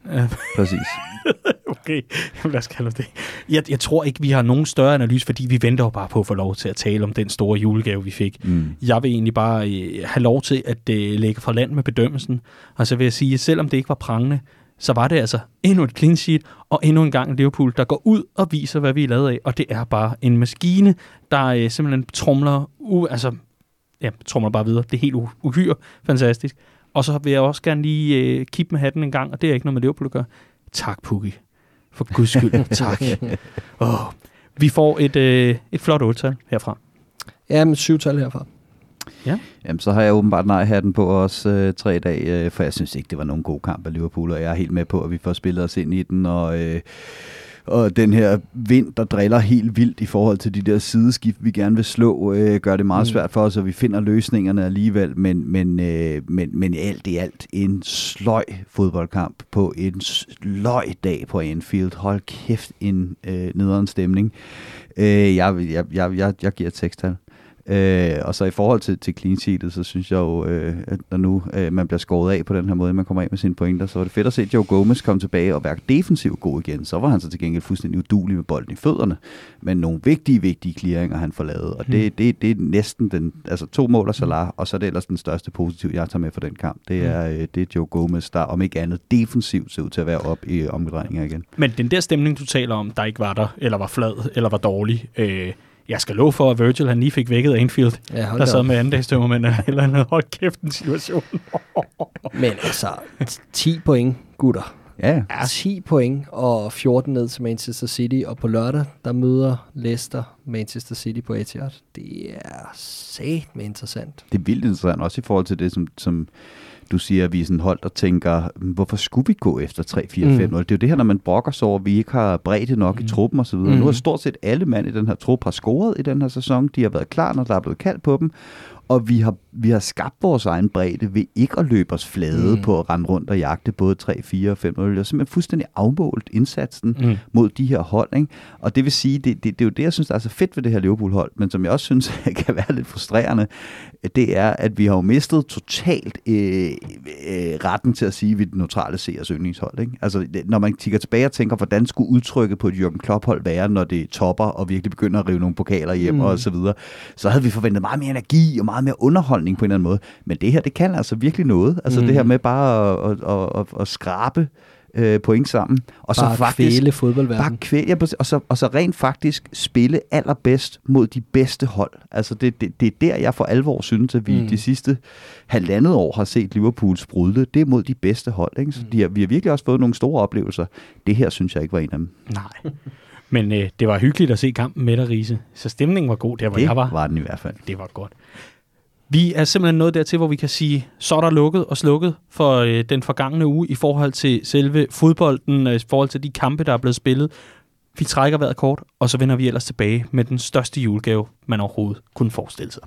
Præcis. okay, Jamen, lad os kalde det. Jeg, jeg tror ikke, vi har nogen større analyse, fordi vi venter jo bare på at få lov til at tale om den store julegave, vi fik. Mm. Jeg vil egentlig bare øh, have lov til at øh, lægge fra land med bedømmelsen. Og så vil jeg sige, at selvom det ikke var prangende, så var det altså endnu et clean sheet, og endnu en gang Liverpool, der går ud og viser, hvad vi er lavet af. Og det er bare en maskine, der øh, simpelthen trumler, u- altså, ja, trumler bare videre. Det er helt u- uhyre fantastisk. Og så vil jeg også gerne lige øh, kippe med hatten en gang, og det er ikke noget med Liverpool at gøre. Tak, Pukki. For guds skyld, tak. Oh, vi får et, øh, et flot 8 herfra. Ja, med syvtal herfra. Jamen, så har jeg åbenbart nej-hatten på også øh, tre dage, øh, for jeg synes ikke, det var nogen god kamp af Liverpool, og jeg er helt med på, at vi får spillet os ind i den, og, øh, og den her vind, der driller helt vildt i forhold til de der sideskift, vi gerne vil slå, øh, gør det meget Mm. svært for os, og vi finder løsningerne alligevel, men, men, øh, men, men alt i alt en sløj fodboldkamp på en sløj dag på Anfield. Hold kæft, en øh, nederen stemning. Øh, jeg, jeg, jeg, jeg, jeg giver et sekstal. Øh, og så i forhold til, til clean sheetet, så synes jeg jo, øh, at når nu øh, man bliver skåret af på den her måde, man kommer af med sine pointer, så var det fedt at se Joe Gomez komme tilbage og være defensivt god igen. Så var han så til gengæld fuldstændig udulig med bolden i fødderne, men nogle vigtige, vigtige clearinger han får lavet. Og det, det, det er næsten den, altså to mål af Salah, og så er det ellers den største positiv, jeg tager med for den kamp. Det er, øh, det er Joe Gomez, der om ikke andet defensivt ser ud til at være op i omdrejninger igen. Men den der stemning, du taler om, der ikke var der, eller var flad, eller var dårlig, øh, jeg skal love for, at Virgil han lige fik vækket Anfield, Ja, der sad op. med andendagsdømmermænd eller et eller andet. Hold kæft, en situation. Men altså, 10 point, gutter. Ja, Ja. 10 point og 14 ned til Manchester City. Og på lørdag, der møder Leicester Manchester City på Etihad. Det er sat med interessant. det er vildt interessant, også i forhold til det, som, som du siger, at vi er sådan hold, der tænker, "Hmm, hvorfor skulle vi gå efter 3, 4, 5 Mm. 0? Det er jo det her, når man brokker sig over, at vi ikke har bredde nok mm. i truppen osv. Mm. Mm. Nu har stort set alle mand i den her trup har scoret i den her sæson. De har været klar, når der er blevet kaldt på dem. Og vi har, vi har skabt vores egen bredde ved ikke at løbe os flade mm. På at rende rundt og jagte både 3, 4 og 5 0. Det er simpelthen fuldstændig afmålt indsatsen Mm. mod de her hold. Ikke? Og det vil sige, det, det, det er jo det, jeg synes, der er så fedt ved det her Liverpool-hold, men som jeg også synes kan være lidt frustrerende, det er, at vi har jo mistet totalt øh, øh, retten til at sige, at vi er det neutrale seers yndlingshold. Ikke? Altså, når man kigger tilbage og tænker, hvordan skulle udtrykket på et Jürgen Klopp-hold være, når det topper og virkelig begynder at rive nogle pokaler hjem. Mm. og så videre, så havde vi forventet meget mere energi og meget mere underholdning på en eller anden måde. Men det her, det kan altså virkelig noget. Altså mm. Mm. det her med bare at, at, at, at skrabe øh, point sammen. Og Bare så faktisk kvæle Bare fodboldverdenen. kvæl, ja, præcis. og, så, og så rent faktisk spille allerbedst mod de bedste hold. Altså det, det, det er der, jeg for alvor synes, at vi mm. Mm. de sidste halvandet år har set Liverpool sprudle. Det er mod de bedste hold. Ikke? Så de har, vi har virkelig også fået nogle store oplevelser. Det her synes jeg ikke var en af dem. Nej. Men øh, det var hyggeligt at se kampen med dig, Riese. Så stemningen var god der, hvor det jeg var. var den i hvert fald. Det var godt. Vi er simpelthen nået dertil, hvor vi kan sige, så er der lukket og slukket for øh, den forgangne uge i forhold til selve fodbolden, øh, i forhold til de kampe, der er blevet spillet. Vi trækker vejret kort, og så vender vi ellers tilbage med den største julegave, man overhovedet kunne forestille sig.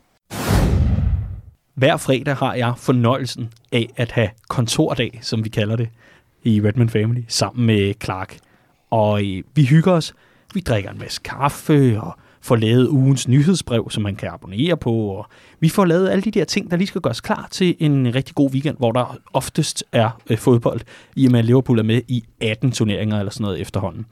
Hver fredag har jeg fornøjelsen af at have kontordag, som vi kalder det, i Redman Family, sammen med Clark. Og øh, vi hygger os. Vi drikker en masse kaffe og får lavet ugens nyhedsbrev, som man kan abonnere på. Og vi får lavet alle de der ting, der lige skal gøres klar til en rigtig god weekend, hvor der oftest er øh, fodbold, i og med at Liverpool er med i 18 turneringer eller sådan noget efterhånden.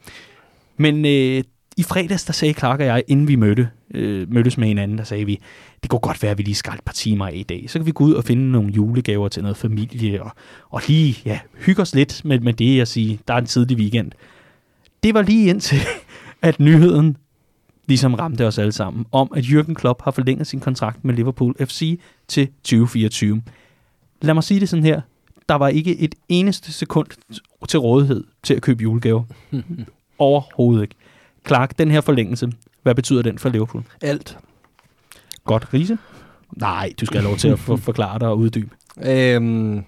Men øh, i fredags, der sagde Clark og jeg, inden vi mødte, øh, mødtes med hinanden, der sagde vi, det kunne godt være, at vi lige skal et par timer af i dag. Så kan vi gå ud og finde nogle julegaver til noget familie, og, og lige ja, hygge os lidt med, med det at sige, der er en tidlig weekend. Det var lige indtil, at nyheden ligesom ramte os alle sammen, om at Jürgen Klopp har forlænget sin kontrakt med Liverpool FC til 2024. Lad mig sige det sådan her. Der var ikke et eneste sekund til rådighed til at købe julegaver. Overhovedet ikke. Clark, den her forlængelse, hvad betyder den for Liverpool? Alt. Godt, Riese? Nej, du skal have lov til at for, forklare dig og uddybe. Øhm,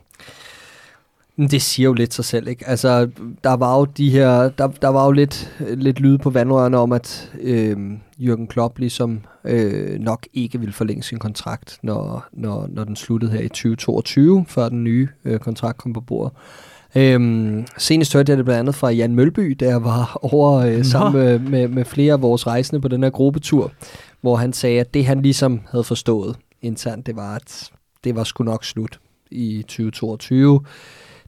det siger jo lidt sig selv, ikke? Altså, der var jo de her, der, der var jo lidt, lidt lyde på vandrørene om, at øhm, Jürgen Klopp ligesom øh, nok ikke ville forlænge sin kontrakt, når, når, når den sluttede her i 2022, før den nye øh, kontrakt kom på bordet. Øhm, senest hørte jeg det blandt andet fra Jan Mølby, der var over øh, sammen med, med, med flere af vores rejsende på den her gruppetur, hvor han sagde, at det han ligesom havde forstået internt, det var, at det var sgu nok slut i 2022.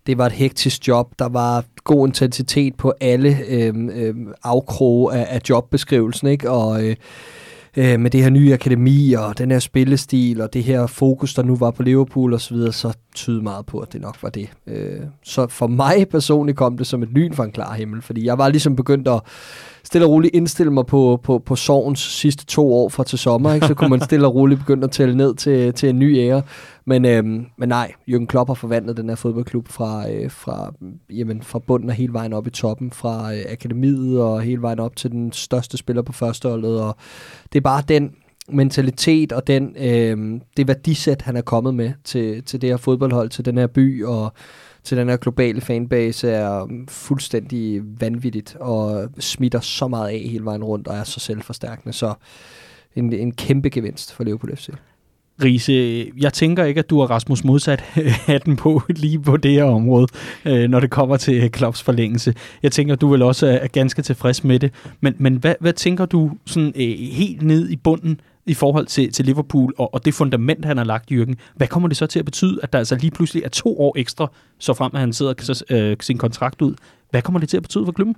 Det var et hektisk job. Der var god intensitet på alle øh, øh, afkroge af, af jobbeskrivelsen, ikke? Og øh, øh, med det her nye akademi og den her spillestil og det her fokus, der nu var på Liverpool og så videre, så tyder meget på, at det nok var det. Øh, så for mig personligt kom det som et lyn fra en klar himmel, fordi jeg var ligesom begyndt at stille og roligt indstille mig på, på, på sovens sidste to år fra til sommer, ikke? så kunne man stille og roligt begynde at tælle ned til, til en ny ære. Men, øhm, men nej, Jürgen Klopp har forvandlet den her fodboldklub fra, øh, fra, jamen, fra bunden og hele vejen op i toppen, fra øh, akademiet og hele vejen op til den største spiller på førsteholdet. Og det er bare den mentalitet og den, øh, det værdisæt, han er kommet med til, til det her fodboldhold, til den her by, og til den her globale fanbase er fuldstændig vanvittigt og smitter så meget af hele vejen rundt og er så selvforstærkende. Så en, en kæmpe gevinst for Liverpool FC. Riese, jeg tænker ikke, at du har Rasmus modsat hatten på lige på det her område, øh, når det kommer til Klopps forlængelse. Jeg tænker, at du vil også er ganske tilfreds med det. Men, men hvad, hvad tænker du sådan øh, helt ned i bunden i forhold til, til Liverpool og, og det fundament, han har lagt, Jørgen? Hvad kommer det så til at betyde, at der altså lige pludselig er to år ekstra, så frem at han sidder øh, sin kontrakt ud? Hvad kommer det til at betyde for klubben?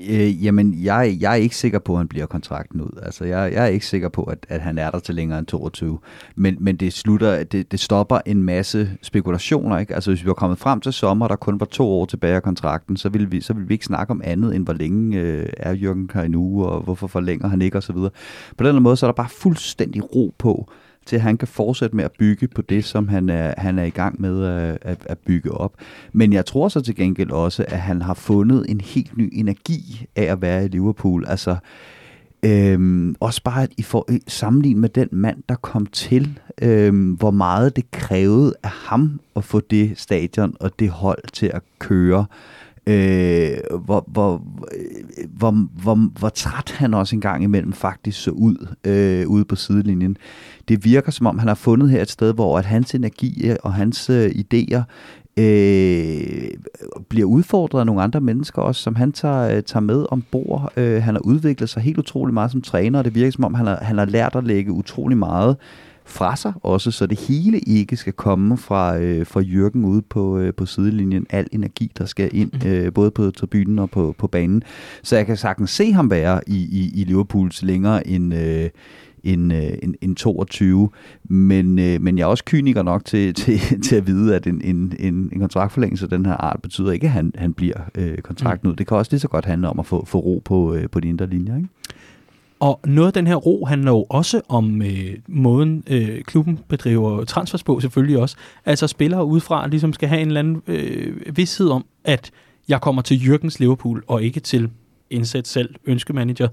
Øh, jamen, jeg, jeg er ikke sikker på, at han bliver kontrakten ud. Altså, jeg, jeg er ikke sikker på, at, at han er der til længere end 22. Men, men det, slutter, det, det stopper en masse spekulationer. Ikke? Altså, hvis vi var kommet frem til sommer, der kun var to år tilbage af kontrakten, så ville vi, så ville vi ikke snakke om andet, end hvor længe øh, er Jørgen her nu, og hvorfor forlænger han ikke, osv. På den måde, så er der bare fuldstændig ro på, til at han kan fortsætte med at bygge på det, som han er, han er i gang med at, at, at bygge op. Men jeg tror så til gengæld også, at han har fundet en helt ny energi af at være i Liverpool. Altså, Øhm, også bare at I får sammenlignet med den mand, der kom til, øhm, hvor meget det krævede af ham at få det stadion og det hold til at køre øh, hvor, hvor, hvor, hvor, hvor træt han også en gang imellem faktisk så ud øh, ude på sidelinjen. Det virker som om, han har fundet her et sted, hvor at hans energi øh, og hans øh, idéer øh, bliver udfordret af nogle andre mennesker også, som han tager, øh, tager med ombord. Øh, han har udviklet sig helt utrolig meget som træner, og det virker som om, han har, han har lært at lægge utrolig meget fra sig også, så det hele ikke skal komme fra, øh, fra Jørgen ude på, øh, på sidelinjen. Al energi, der skal ind, mm. øh, både på tribunen og på, på banen. Så jeg kan sagtens se ham være i, i, i Liverpools længere end, øh, end, øh, end, end 22. Men, øh, men jeg er også kyniker nok til, til, til at vide, at en, en, en, en kontraktforlængelse af den her art betyder ikke, at han, han bliver øh, kontrakten mm. ud. Det kan også lige så godt handle om at få, få ro på, øh, på de indre linjer. Ikke? Og noget af den her ro handler jo også om øh, måden, øh, klubben bedriver transfers på selvfølgelig også. Altså spillere udefra ligesom skal have en eller anden øh, vidshed om, at jeg kommer til Jørgens Liverpool, og ikke til indsæt selv ønskemanager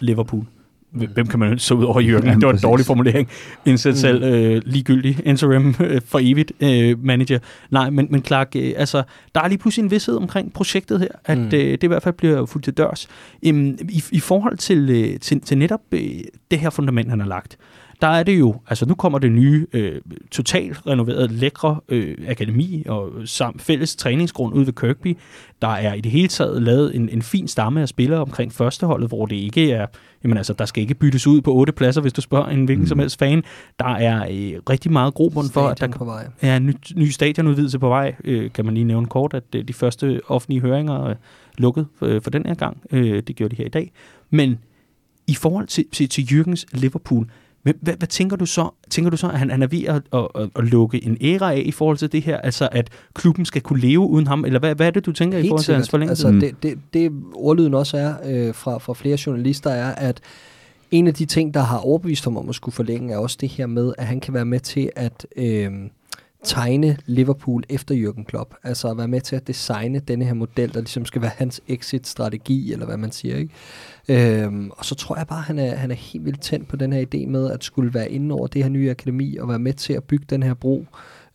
Liverpool hvem kan man så ud over Jørgen? Ja, det var en dårlig formulering. Indsæt mm. selv øh, ligegyldig interim øh, for evigt øh, manager. Nej, men, men Clark, øh, altså, der er lige pludselig en vidshed omkring projektet her, at mm. øh, det i hvert fald bliver fuldt til dørs. Øhm, i, I forhold til, øh, til, til netop øh, det her fundament, han har lagt, der er det jo, altså nu kommer det nye, øh, totalt renoveret, lækre øh, akademi og samt fælles træningsgrund ude ved Kirkby. Der er i det hele taget lavet en, en fin stamme af spillere omkring førsteholdet, hvor det ikke er, jamen altså, der skal ikke byttes ud på otte pladser, hvis du spørger en hvilken mm. som helst fan. Der er øh, rigtig meget grobund for, at der på vej. er en ny, ny stadionudvidelse på vej. Øh, kan man lige nævne kort, at øh, de første offentlige høringer er lukket for, for den her gang. Øh, det gjorde de her i dag. Men i forhold til, til, til Jürgens Liverpool, men hvad, hvad tænker du så? Tænker du så, at han, han er ved at, at, at, at lukke en æra af i forhold til det her? Altså, at klubben skal kunne leve uden ham? Eller hvad, hvad er det, du tænker Helt i forhold til hans forlængelse? Altså, det, det, det ordlyden også er øh, fra, fra flere journalister, er, at en af de ting, der har overbevist ham om at skulle forlænge, er også det her med, at han kan være med til at... Øh, tegne Liverpool efter Jürgen Klopp. Altså at være med til at designe denne her model, der ligesom skal være hans exit-strategi, eller hvad man siger. Ikke? Øhm, og så tror jeg bare, at han er, han er helt vildt tændt på den her idé med, at skulle være inde over det her nye akademi, og være med til at bygge den her bro,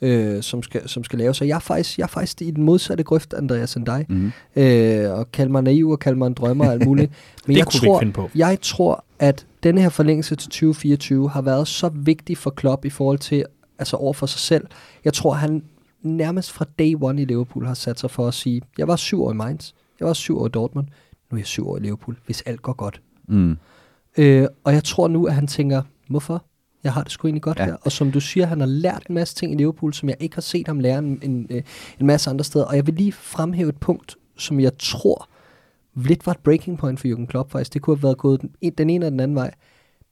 øh, som, skal, som skal laves. Så jeg er faktisk, jeg er faktisk i den modsatte grøft, Andreas, end dig. Mm. Øh, og kalde mig naiv og kalde mig en drømmer og alt muligt. Men jeg tror, på. jeg tror, at denne her forlængelse til 2024 har været så vigtig for Klopp i forhold til altså over for sig selv. Jeg tror, han nærmest fra day one i Liverpool har sat sig for at sige, jeg var syv år i Mainz, jeg var syv år i Dortmund, nu er jeg syv år i Liverpool, hvis alt går godt. Mm. Øh, og jeg tror nu, at han tænker, hvorfor? Jeg har det sgu egentlig godt ja. her. Og som du siger, han har lært en masse ting i Liverpool, som jeg ikke har set ham lære en, en, øh, en masse andre steder. Og jeg vil lige fremhæve et punkt, som jeg tror lidt var et breaking point for Jürgen Klopp faktisk. Det kunne have været gået den, den ene eller den anden vej.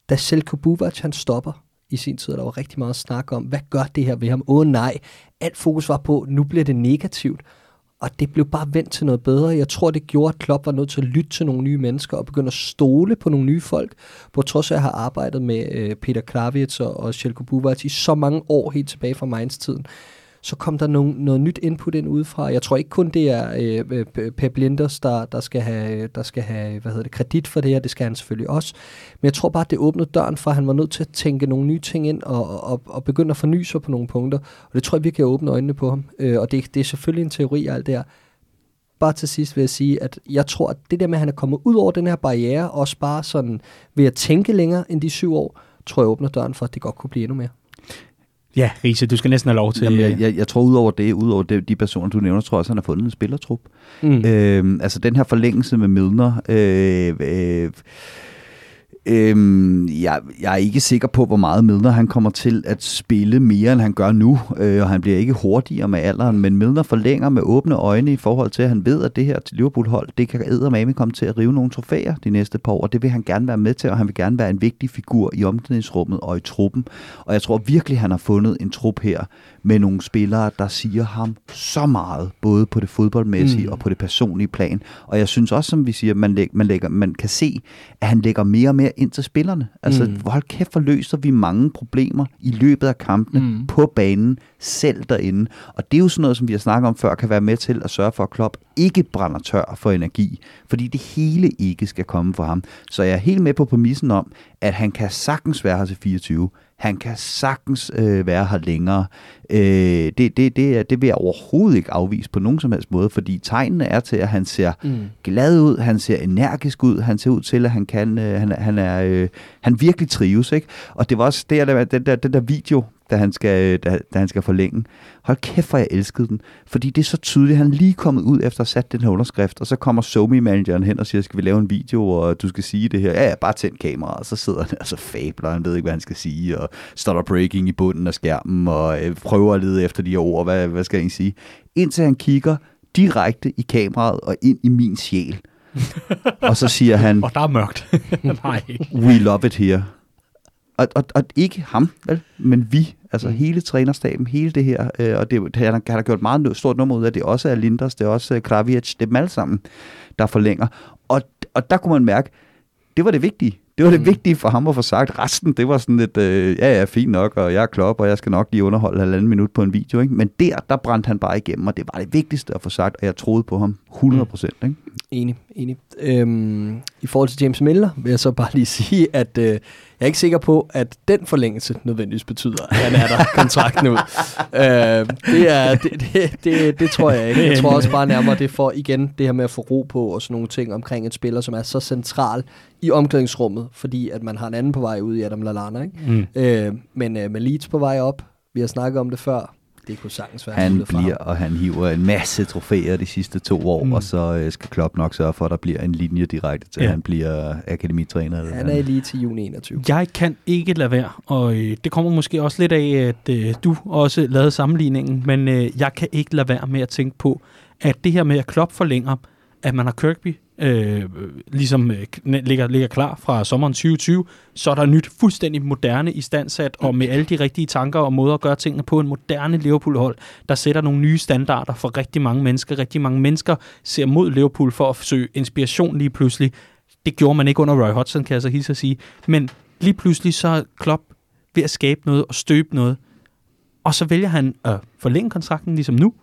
Da Selko Buvac, han stopper, i sin tid, der var rigtig meget snak om, hvad gør det her ved ham? Åh oh, nej, alt fokus var på, nu bliver det negativt. Og det blev bare vendt til noget bedre. Jeg tror, det gjorde, at Klopp var nødt til at lytte til nogle nye mennesker og begynde at stole på nogle nye folk. På trods af, at jeg har arbejdet med øh, Peter Kravitz og, og Sjelko Buvac i så mange år helt tilbage fra Mainz-tiden, så kom der no, noget nyt input ind udefra. Jeg tror ikke kun det er øh, øh Pep Linders, der, der, skal have, der skal have hvad hedder det, kredit for det her, det skal han selvfølgelig også. Men jeg tror bare, at det åbnede døren for, at han var nødt til at tænke nogle nye ting ind og, og, og begynde at forny sig på nogle punkter. Og det tror jeg virkelig har åbnet øjnene på ham. Øh, og det, det er selvfølgelig en teori alt det her bare til sidst vil jeg sige, at jeg tror, at det der med, at han er kommet ud over den her barriere, også bare sådan ved at tænke længere end de syv år, tror jeg åbner døren for, at det godt kunne blive endnu mere. Ja, Riese, du skal næsten have lov til... Jamen, jeg, jeg, jeg tror, udover det, udover det, de personer, du nævner, tror jeg også, han har fundet en spillertrup. Mm. Øh, altså, den her forlængelse med Milner... Øh, øh, Øhm, jeg, jeg er ikke sikker på, hvor meget Milner han kommer til at spille mere, end han gør nu, øh, og han bliver ikke hurtigere med alderen, men Milner forlænger med åbne øjne i forhold til, at han ved, at det her til Liverpool-hold, det kan eddermame komme til at rive nogle trofæer de næste par år, og det vil han gerne være med til, og han vil gerne være en vigtig figur i omklædningsrummet og i truppen. Og jeg tror virkelig, han har fundet en trup her med nogle spillere, der siger ham så meget, både på det fodboldmæssige mm. og på det personlige plan. Og jeg synes også, som vi siger, man, læg, man, lægger, man kan se, at han lægger mere og mere ind til spillerne. Altså, mm. hold kæft, for løser vi mange problemer i løbet af kampene mm. på banen, selv derinde. Og det er jo sådan noget, som vi har snakket om før, kan være med til at sørge for, at Klopp ikke brænder tør for energi. Fordi det hele ikke skal komme fra ham. Så jeg er helt med på præmissen om, at han kan sagtens være her til 24. Han kan sagtens øh, være her længere. Øh, det, det, det, det vil jeg overhovedet ikke afvise på nogen som helst måde, fordi tegnene er til, at han ser mm. glad ud, han ser energisk ud, han ser ud til, at han kan, øh, han, han, er, øh, han virkelig trives. Ikke? Og det var også det, der, den, der, den der video, da han skal, da, da han skal forlænge. Hold kæft, hvor jeg elskede den. Fordi det er så tydeligt. Han er lige kommet ud efter at have sat den her underskrift, og så kommer Somi-manageren hen og siger, skal vi lave en video, og du skal sige det her. Ja, ja, bare tænd kameraet. Og så sidder han og så fabler, han ved ikke, hvad han skal sige, og står der breaking i bunden af skærmen, og øh, prøver at lede efter de her ord. Hvad, hvad skal han sige? Indtil han kigger direkte i kameraet og ind i min sjæl. og så siger han... Og der er mørkt. Nej. We love it here. Og, og, og ikke ham, vel? men vi, altså mm. hele trænerstaben, hele det her, øh, og det, han, han har gjort meget stort nummer ud af, det også er Linders, det er også uh, Kravic, det er dem alle sammen, der forlænger. Og, og der kunne man mærke, det var det vigtige. Det var det mm. vigtige for ham at få sagt. Resten, det var sådan lidt, øh, ja, ja, fint nok, og jeg er klop, og jeg skal nok lige underholde halvanden minut på en video. Ikke? Men der, der brændte han bare igennem, og det var det vigtigste at få sagt, og jeg troede på ham 100 mm. procent. Mm. Enig, enig. Øhm, I forhold til James Miller vil jeg så bare lige sige, at øh, jeg er ikke sikker på, at den forlængelse nødvendigvis betyder, at han er der kontrakten ud. øh, det, er, det, det, det, det tror jeg ikke. Jeg tror også bare nærmere, det for igen det her med at få ro på og sådan nogle ting omkring en spiller, som er så central i omklædningsrummet, fordi at man har en anden på vej ud i Adam Lallana. Ikke? Mm. Øh, men øh, med Leeds på vej op, vi har snakket om det før, det kunne sagtens være Han bliver, og han hiver en masse trofæer de sidste to år, mm. og så øh, skal Klopp nok sørge for, at der bliver en linje direkte til, ja. at han bliver akademitræner. Eller han er lige til juni 21. Jeg kan ikke lade være, og øh, det kommer måske også lidt af, at øh, du også lavede sammenligningen, men øh, jeg kan ikke lade være med at tænke på, at det her med at Klopp forlænger, at man har Kirkby øh, ligesom øh, ligger, ligger klar fra sommeren 2020, så er der nyt fuldstændig moderne i standsat, og med alle de rigtige tanker og måder at gøre tingene på en moderne Liverpool-hold, der sætter nogle nye standarder for rigtig mange mennesker. Rigtig mange mennesker ser mod Liverpool for at søge inspiration lige pludselig. Det gjorde man ikke under Roy Hodgson, kan jeg så hilse at sige. Men lige pludselig så er Klopp ved at skabe noget og støbe noget. Og så vælger han at forlænge kontrakten ligesom nu.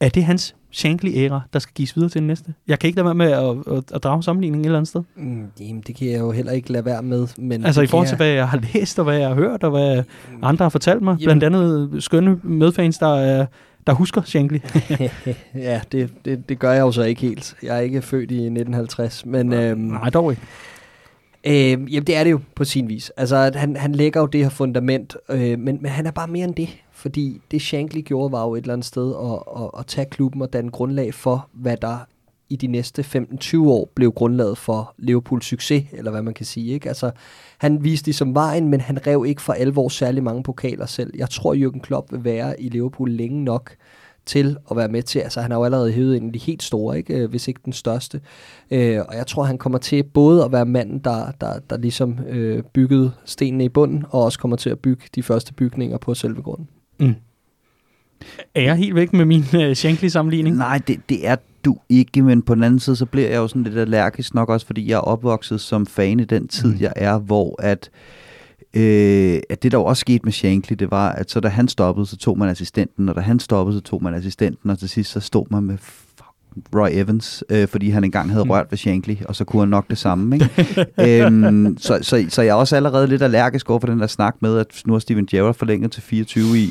Er det hans Shankly-æra, der skal gives videre til den næste? Jeg kan ikke lade være med at, at, at drage sammenligning et eller andet sted. Mm, jamen, det kan jeg jo heller ikke lade være med. Men altså i forhold til, hvad jeg har læst, og hvad jeg har hørt, og hvad mm. andre har fortalt mig. Jamen. Blandt andet skønne medfans, der er der husker Shankly. ja, det, det, det gør jeg jo så ikke helt. Jeg er ikke født i 1950, men... Nej, øhm, nej dog ikke. Øh, jamen, det er det jo på sin vis. Altså, han, han lægger jo det her fundament, øh, men, men han er bare mere end det. Fordi det Shankly gjorde var jo et eller andet sted at, at, at tage klubben og danne grundlag for, hvad der i de næste 15-20 år blev grundlaget for Liverpools succes, eller hvad man kan sige. Ikke? Altså, han viste ligesom vejen, men han rev ikke for alvor særlig mange pokaler selv. Jeg tror, Jürgen Klopp vil være i Liverpool længe nok til at være med til. Altså, han har jo allerede hævet en af de helt store, ikke? Øh, hvis ikke den største. Øh, og jeg tror, han kommer til både at være manden, der, der, der ligesom øh, byggede stenene i bunden, og også kommer til at bygge de første bygninger på selve grunden. Mm. Er jeg helt væk med min uh, Shankly-sammenligning? Nej, det, det er du ikke, men på den anden side, så bliver jeg jo sådan lidt allergisk nok også, fordi jeg er opvokset som fan i den tid, mm. jeg er, hvor at øh, at det der jo også skete med Shankly, det var, at så da han stoppede, så tog man assistenten, og da han stoppede, så tog man assistenten, og til sidst så stod man med Roy Evans, øh, fordi han engang havde rørt ved Shankly, og så kunne han nok det samme. Ikke? øhm, så, så, så jeg er også allerede lidt allergisk over for den der snak med, at nu har Steven Gerrard forlænget til 24 i,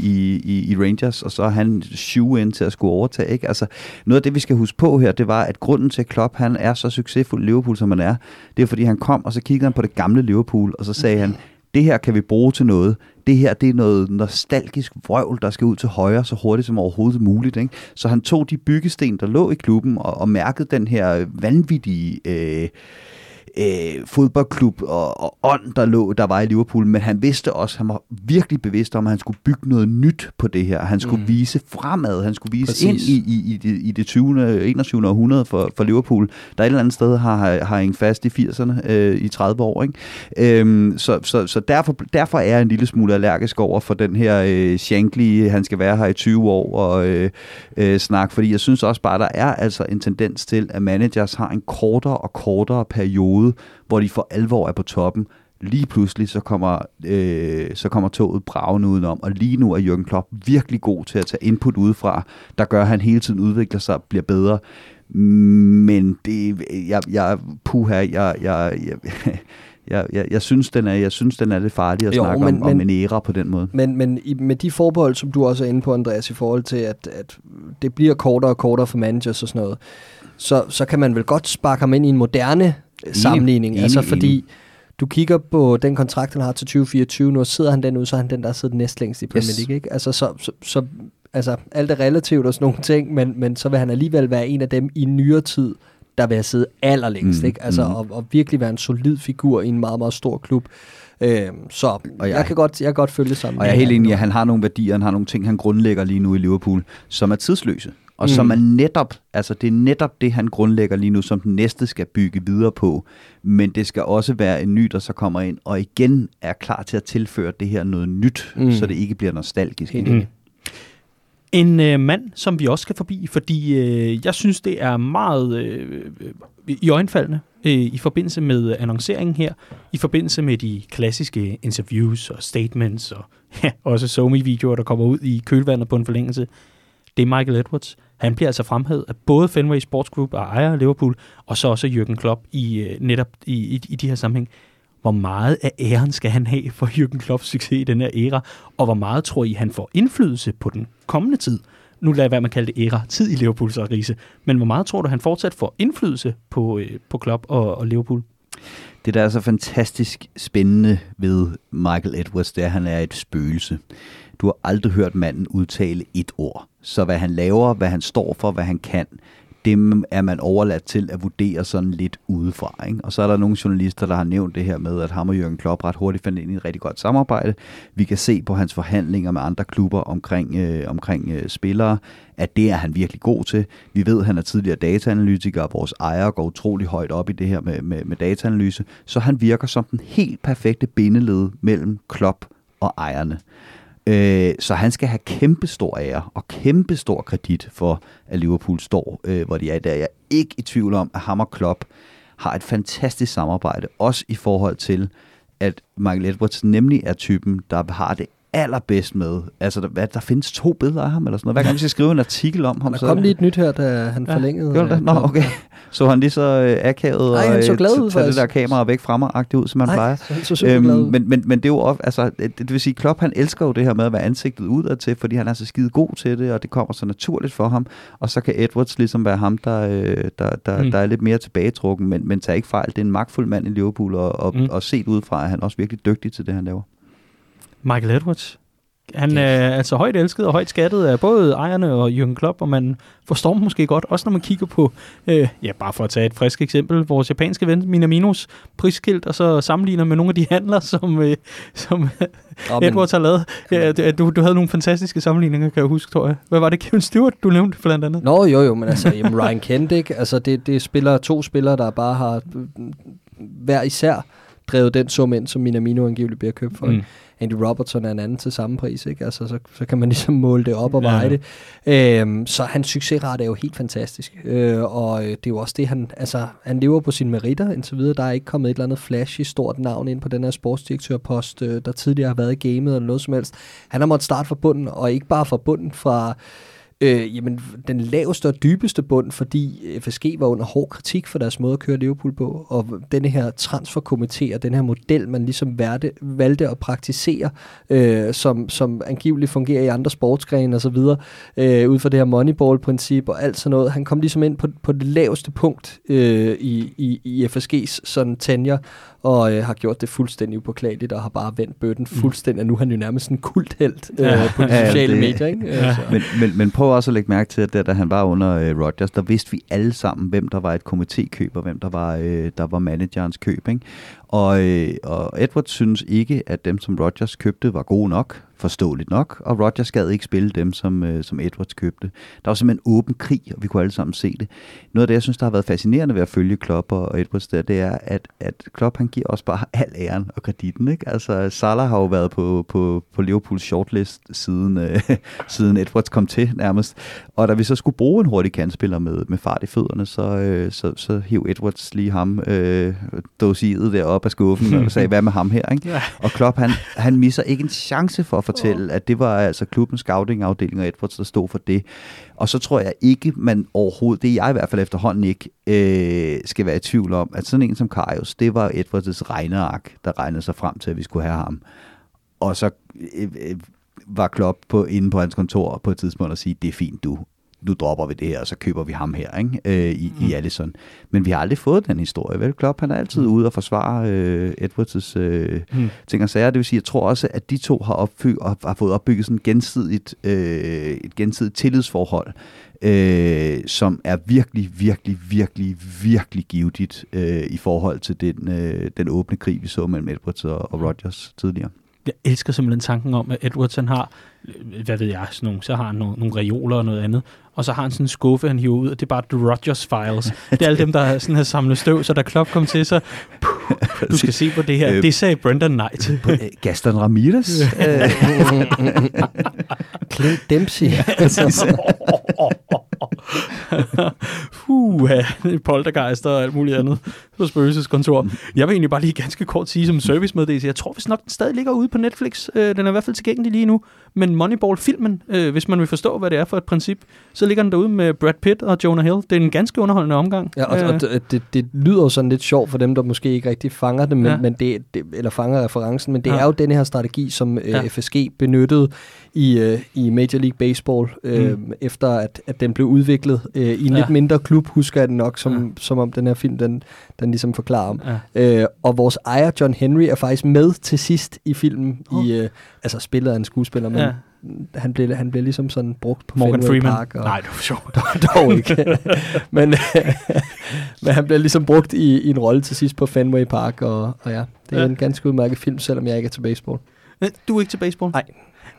i, i Rangers, og så er han shoe ind til at skulle overtage. Ikke? Altså, noget af det, vi skal huske på her, det var, at grunden til, at Klopp han er så succesfuld Liverpool, som han er, det er, fordi han kom, og så kiggede han på det gamle Liverpool, og så sagde han, det her kan vi bruge til noget det her det er noget nostalgisk vrøvl, der skal ud til højre så hurtigt som overhovedet muligt. Ikke? Så han tog de byggesten, der lå i klubben, og, og mærkede den her vanvittige... Øh, øh, fodboldklub og, og ånd, der lå, der var i Liverpool, men han vidste også, han var virkelig bevidst om, at han skulle bygge noget nyt på det her. Han skulle mm. vise fremad, han skulle vise Præcis. ind i, i, i, det, i det 20. 21. århundrede for, for Liverpool, der et eller andet sted har, har hængt fast i 80'erne øh, i 30 år. Ikke? Øhm, så så, så derfor, derfor er jeg en lille smule allergisk over for den her øh, Shankly, han skal være her i 20 år og øh, øh, snak, fordi jeg synes også bare, der er altså en tendens til, at managers har en kortere og kortere periode periode, hvor de for alvor er på toppen. Lige pludselig så kommer, øh, så kommer toget bravende udenom, og lige nu er Jürgen Klopp virkelig god til at tage input udefra, der gør, at han hele tiden udvikler sig og bliver bedre. Men det, jeg, jeg, puha, jeg, jeg, jeg, jeg, jeg, jeg, synes, den er, jeg synes, den er lidt farlig at jo, snakke men, om, men, om en æra på den måde. Men, men i, med de forbehold, som du også er inde på, Andreas, i forhold til, at, at det bliver kortere og kortere for managers og sådan noget, så, så kan man vel godt sparke ham ind i en moderne sammenligning. Enig, altså enig, fordi enig. du kigger på den kontrakt, han har til 2024, nu sidder han den ud, så er han den, der sidder næstlængst i Premier League. Ikke? Altså, så, så, så altså, alt er relativt og sådan nogle ting, men, men så vil han alligevel være en af dem i nyere tid, der vil have siddet allerlængst, mm, ikke? Altså, mm. og, og virkelig være en solid figur i en meget, meget stor klub. Øh, så og jeg, jeg, kan godt, jeg kan godt følge sammen. Og jeg er helt enig, at han har nogle værdier, han har nogle ting, han grundlægger lige nu i Liverpool, som er tidsløse. Og mm. som er netop, altså det er netop det, han grundlægger lige nu, som den næste skal bygge videre på. Men det skal også være en ny, der så kommer ind, og igen er klar til at tilføre det her noget nyt, mm. så det ikke bliver nostalgisk. Mm. En øh, mand, som vi også skal forbi, fordi øh, jeg synes, det er meget øh, i øjenfaldende øh, i forbindelse med annonceringen her, i forbindelse med de klassiske interviews og statements, og ja, også SoMe-videoer, der kommer ud i kølvandet på en forlængelse det er Michael Edwards. Han bliver altså fremhævet af både Fenway Sports Group og ejer Liverpool, og så også Jürgen Klopp i øh, netop i, i, i de her sammenhæng. Hvor meget af æren skal han have for Jürgen Klopps succes i den her æra, og hvor meget tror I, han får indflydelse på den kommende tid? Nu lader jeg være med at kalde det æra, tid i Liverpools Riese, men hvor meget tror du, han fortsat får indflydelse på, øh, på Klopp og, og Liverpool? Det, der er så fantastisk spændende ved Michael Edwards, det er, at han er et spøgelse. Du har aldrig hørt manden udtale et ord. Så hvad han laver, hvad han står for, hvad han kan, det er man overladt til at vurdere sådan lidt udefra. Ikke? Og så er der nogle journalister, der har nævnt det her med, at ham og Jørgen Klopp ret hurtigt fandt ind i et rigtig godt samarbejde. Vi kan se på hans forhandlinger med andre klubber omkring, øh, omkring øh, spillere, at det er han virkelig god til. Vi ved, at han er tidligere dataanalytiker, og vores ejer går utrolig højt op i det her med, med, med dataanalyse. Så han virker som den helt perfekte bindeled mellem Klopp og ejerne. Øh, så han skal have kæmpe stor ære og kæmpe stor kredit for, at Liverpool står, øh, hvor de er der. Jeg er ikke i tvivl om, at ham og Klopp har et fantastisk samarbejde, også i forhold til, at Michael Edwards nemlig er typen, der har det allerbedst med. Altså, der, der findes to billeder af ham, eller sådan noget. Hver gang vi skal skrive en artikel om ham, der så... kom lige et nyt her, da han ja, forlængede. Gjorde det? Nå, okay. Så han lige så øh, akavet Nej, og så glad ud, tage det der kamera væk fra mig, ud, som han Nej, plejer. Han så øhm, men, men, men det er jo også, altså, det, det vil sige, Klopp han elsker jo det her med at være ansigtet udad til, fordi han er så skide god til det, og det kommer så naturligt for ham. Og så kan Edwards ligesom være ham, der, øh, der, der, mm. der er lidt mere tilbagetrukken, men, men tager ikke fejl. Det er en magtfuld mand i Liverpool, og, og, mm. og set udefra er han også virkelig dygtig til det, han laver. Michael Edwards, han er altså højt elsket og højt skattet af både ejerne og Jürgen Klopp, og man forstår måske godt, også når man kigger på, øh, ja bare for at tage et frisk eksempel, vores japanske ven Minaminos priskilt, og så sammenligner med nogle af de handler, som, øh, som oh, Edwards har lavet. Ja, du, du havde nogle fantastiske sammenligninger, kan jeg huske, tror jeg. Hvad var det, Kevin Stewart, du nævnte blandt andet? Nå jo jo, men altså jamen, Ryan Kent, ikke? Altså det, det spiller to spillere, der bare har hver især drevet den sum ind, som Minamino angiveligt bliver købt for. Mm. Andy Robertson er en anden til samme pris, ikke? Altså, så, så kan man ligesom måle det op og Ja. veje det. Øhm, så hans succesrate er jo helt fantastisk. Øh, og øh, det er jo også det, han, altså, han lever på sine meritter indtil videre. Der er ikke kommet et eller andet flashy stort navn ind på den her sportsdirektørpost, øh, der tidligere har været i gamet eller noget som helst. Han har måttet starte fra bunden, og ikke bare fra bunden fra øh, jamen, den laveste og dybeste bund, fordi FSG var under hård kritik for deres måde at køre Liverpool på, og denne her transferkomité og den her model, man ligesom valgte, valgte at praktisere, øh, som, som angiveligt fungerer i andre sportsgrene osv., øh, ud fra det her Moneyball-princip og alt sådan noget. Han kom ligesom ind på, på det laveste punkt øh, i, i, i FSG's sådan tenure, og øh, har gjort det fuldstændig upåklageligt, og har bare vendt bøtten fuldstændig, og nu er han jo nærmest en kulthelt øh, Ja. på de Ja, sociale det- medier. Ikke? Ja. Altså. Men, men, men prøv også at lægge mærke til, at der, da han var under øh, Rodgers, der vidste vi alle sammen, hvem der var et komitékøb, og hvem der var, øh, der var managerens køb. Ikke? Og, øh, og Edwards synes ikke, at dem, som Rodgers købte, var gode nok, forståeligt nok, og Rodgers gad ikke spille dem, som, øh, som Edwards købte. Der var simpelthen åben krig, og vi kunne alle sammen se det. Noget af det, jeg synes, der har været fascinerende ved at følge Klopp og, og Edwards der, det er, at, at Klopp han giver også bare al æren og kreditten. Ikke? Altså, Salah har jo været på, på, på Liverpools shortlist siden, øh, siden Edwards kom til nærmest. Og da vi så skulle bruge en hurtig kandspiller med, med fart i fødderne, så, øh, så, så hiv Edwards lige ham øh, dosiet derop op af skuffen og sagde, hvad med ham her? Ikke? Ja. Og Klopp, han, han misser ikke en chance for at fortælle, at det var altså klubbens scouting-afdeling og Edwards, der stod for det. Og så tror jeg ikke, man overhovedet, det er jeg i hvert fald efterhånden ikke, øh, skal være i tvivl om, at sådan en som Karius, det var Edwards' regneark, der regnede sig frem til, at vi skulle have ham. Og så øh, øh, var Klopp på, inde på hans kontor på et tidspunkt og sige, det er fint du, nu dropper vi det her, og så køber vi ham her ikke? Øh, i, mm. i Allison. Men vi har aldrig fået den historie, vel? Klopp, han er altid mm. ude og forsvare øh, Edwards' øh, Mm. ting og sager. Det vil sige, jeg tror også, at de to har, og har fået opbygget sådan gensidigt, øh, et gensidigt tillidsforhold, øh, som er virkelig, virkelig, virkelig, virkelig givetigt øh, i forhold til den, øh, den åbne krig, vi så mellem Edwards og, og Rodgers tidligere. Jeg elsker simpelthen tanken om, at Edwards han har, hvad ved jeg, sådan nogle, så har han nogle, nogle reoler og noget andet, og så har han sådan en skuffe, han hiver ud, og det er bare The Rogers Files. Det er alle dem, der sådan har samlet støv, så da Klopp kom til, så puh, du skal se på det her. Øh, Det sagde Brendan til. Øh, Gaston Ramirez. Clint Dempsey. Puh, poltergeister og alt muligt andet på spøgelseskontor. Jeg vil egentlig bare lige ganske kort sige som servicemeddelelse. Jeg tror hvis nok, den stadig ligger ude på Netflix. Øh, Den er i hvert fald tilgængelig lige nu. Men Moneyball-filmen, øh, hvis man vil forstå, hvad det er for et princip, så ligger den derude med Brad Pitt og Jonah Hill. Det er en ganske underholdende omgang. Ja, og, Øh, og det, det, lyder jo sådan lidt sjovt for dem, der måske ikke rigtig fanger det, men, Ja. men det, det, eller fanger referencen, men det ja. er jo den her strategi, som øh, Ja. FSG benyttede i, øh, i Major League Baseball, øh, mm. efter at, at den blev udviklet øh, i en Ja. lidt mindre klub, husker jeg det nok, som, Ja. som om den her film, den, den ligesom forklarer om. ja. Øh, og vores ejer, John Henry, er faktisk med til sidst i filmen, Oh. i, øh, altså spillet af en skuespiller, men Ja. han, blev, han blev ligesom sådan brugt på Morgan Fenway Freeman. Park. Og, Nej, det var sjovt. dog ikke. men, men han bliver ligesom brugt i, i en rolle til sidst på Fenway Park, og, og ja, det er Ja. en ganske udmærket film, selvom jeg ikke er til baseball. Øh, Du er ikke til baseball? Nej.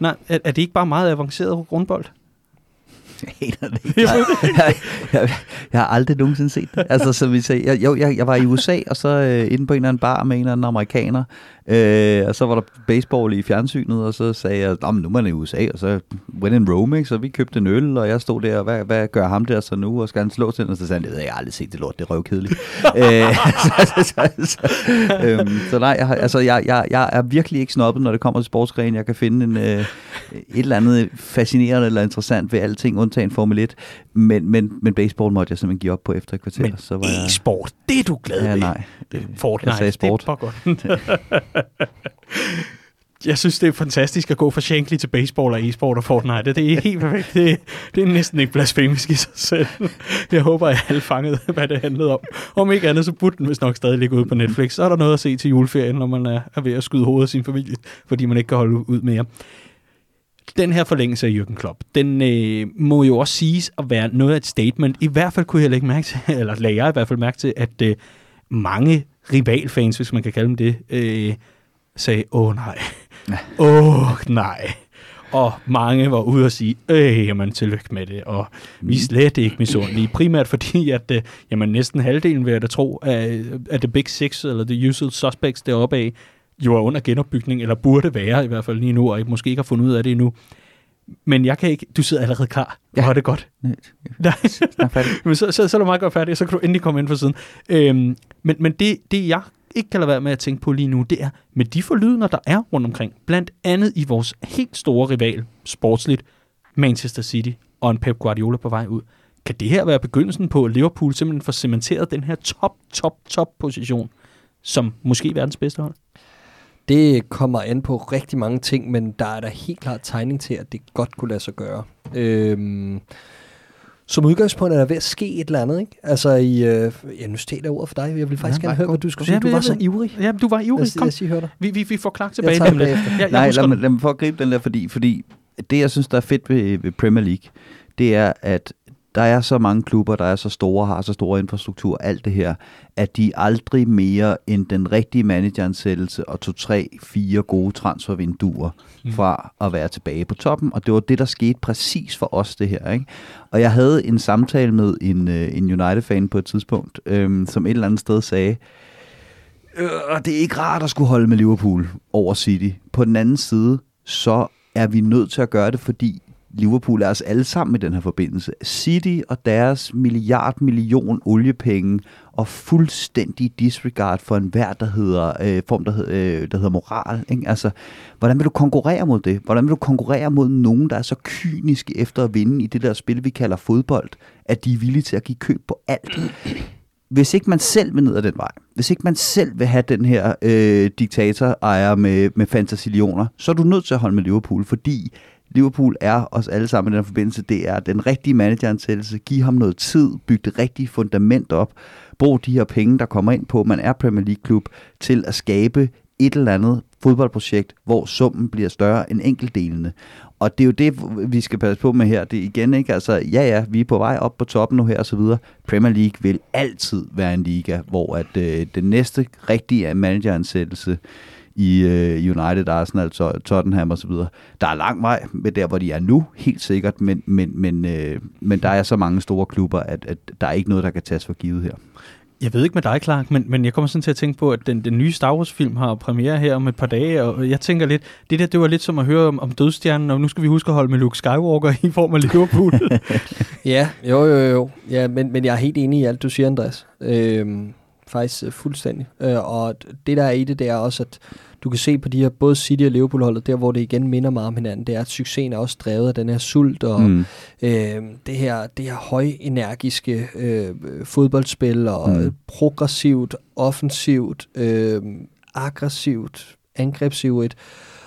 Nej, er, er det ikke bare meget avanceret rundbold? Jeg aner det ikke. Jeg, jeg, jeg, jeg har aldrig nogensinde set det. Altså, som vi sagde, jeg, jo, jeg, jeg var i USA, og så øh, inde på en eller anden bar med en eller anden amerikaner, øh, og så var der baseball i fjernsynet, og så sagde jeg, "Nå, men nu er man i USA, og så when in Rome, ikke? så vi købte en øl, og jeg stod der, og hvad, hvad gør ham der så nu, og skal han slå til? Og så sagde han, det jeg, har aldrig set det lort, det er røvkedeligt. øh, så, så, så, så, øhm, så nej, jeg, altså, jeg, jeg, jeg er virkelig ikke snobbet, når det kommer til sportsgren. Jeg kan finde en, øh, et eller andet fascinerende eller interessant ved alting, undtagen Formel 1. Men, men, men baseball måtte jeg simpelthen give op på efter et kvarter. Men så var jeg, e-sport, det er du glad ja, ved. nej. Det, Fortnite, jeg sagde sport. det er godt. jeg synes, det er fantastisk at gå fra Shankly til baseball og e-sport og Fortnite. Det er helt perfekt. Det, det er næsten ikke blasfemisk i sig selv. Jeg håber, at alle fangede, hvad det handlede om. Om ikke andet, så burde den vist nok stadig ligge ude på Netflix. Så er der noget at se til juleferien, når man er, er ved at skyde hovedet af sin familie, fordi man ikke kan holde ud mere. Den her forlængelse af Jürgen Klopp, den øh, må jo også siges at være noget af et statement. I hvert fald kunne jeg lægge mærke til, eller lagde jeg i hvert fald mærke til, at øh, mange rivalfans, hvis man kan kalde dem det, øh, sagde, åh nej, åh nej. og mange var ude og sige, øh, jamen tillykke med det, og vi er slet ikke misundelige. Primært fordi, at øh, jamen, næsten halvdelen, vil jeg da tro, af, af The Big Six, eller The Usual Suspects deroppe af, jo er under genopbygning, eller burde være i hvert fald lige nu, og måske ikke har fundet ud af det endnu. Men jeg kan ikke... Du sidder allerede klar. Ja. Hvor er det godt. Nej. Færdig. men så, så, så er du meget godt færdig, og så kan du endelig komme ind på siden. Øhm, men men det, det, jeg ikke kan lade være med at tænke på lige nu, det er, med de forlydender, der er rundt omkring, blandt andet i vores helt store rival, sportsligt, Manchester City og en Pep Guardiola på vej ud. Kan det her være begyndelsen på, at Liverpool simpelthen får cementeret den her top, top, top position, som måske verdens bedste hold? Det kommer an på rigtig mange ting, men der er der helt klart tegning til, at det godt kunne lade sig gøre. Øhm, som udgangspunkt er der ved at ske et eller andet, ikke? Altså, i, øh, ja, nu jeg ordet for dig. Jeg vil faktisk Ja, gerne høre, hvad du skulle Ja, sige. Du men var jeg så ivrig. Ja, du var ivrig. Lad os, lad Kom. os lige høre dig. Vi, vi, vi får klar tilbage tager. Jeg, jeg Nej, husker lad mig, lad mig få at gribe den der, fordi, fordi det, jeg synes, der er fedt ved, ved Premier League, det er, at der er så mange klubber, der er så store, har så store infrastruktur, alt det her, at de aldrig mere end den rigtige manageransættelse og to, tre, fire gode transfervinduer Mm. fra at være tilbage på toppen. Og det var det, der skete præcis for os, det her. Ikke? Og jeg havde en samtale med en, øh, en United-fan på et tidspunkt, øhm, som et eller andet sted sagde, øh, det er ikke rart at skulle holde med Liverpool over City. På den anden side, så er vi nødt til at gøre det, fordi Liverpool er os alle sammen i den her forbindelse. City og deres milliard million oliepenge og fuldstændig disregard for enhver, der hedder, øh, form, der, hedder, øh, der hedder moral. Ikke? Altså, hvordan vil du konkurrere mod det? Hvordan vil du konkurrere mod nogen, der er så kyniske efter at vinde i det der spil, vi kalder fodbold, at de er villige til at give køb på alt? hvis ikke man selv vil ned ad den vej, hvis ikke man selv vil have den her øh, diktator-ejer med, med fantasillioner, så er du nødt til at holde med Liverpool, fordi Liverpool er os alle sammen i den forbindelse. Det er den rigtige manageransættelse. Giv ham noget tid, byg det rigtige fundament op. Brug de her penge, der kommer ind på, man er Premier League-klub, til at skabe et eller andet fodboldprojekt, hvor summen bliver større end enkeltdelene. Og det er jo det, vi skal passe på med her. Det er igen ikke, altså, ja ja, vi er på vej op på toppen nu her og så videre. Premier League vil altid være en liga, hvor at øh, den næste rigtige manageransættelse i øh, United, Arsenal, Tot- Tottenham og så videre. Der er lang vej med der, hvor de er nu, helt sikkert, men, men, men, øh, men der er så mange store klubber, at, at der er ikke noget, der kan tages for givet her. Jeg ved ikke med dig, Clark, men, men jeg kommer sådan til at tænke på, at den, den nye Star Wars-film har premiere her om et par dage, og jeg tænker lidt, det der, det var lidt som at høre om, om dødstjernen, og nu skal vi huske at holde med Luke Skywalker i form af Liverpool. Ja, jo, jo, jo. Ja, men, men jeg er helt enig i alt, du siger, Andreas. Øhm, faktisk øh, fuldstændig. Øh, og det, der er i det, det er også, at du kan se på de her, både City og Liverpool-holdet, der hvor det igen minder meget om hinanden, det er, at succesen er også drevet af den her sult og mm. øh, det her, det her højenergiske øh, fodboldspil og Mm. progressivt, offensivt, øh, aggressivt, angrebsivt.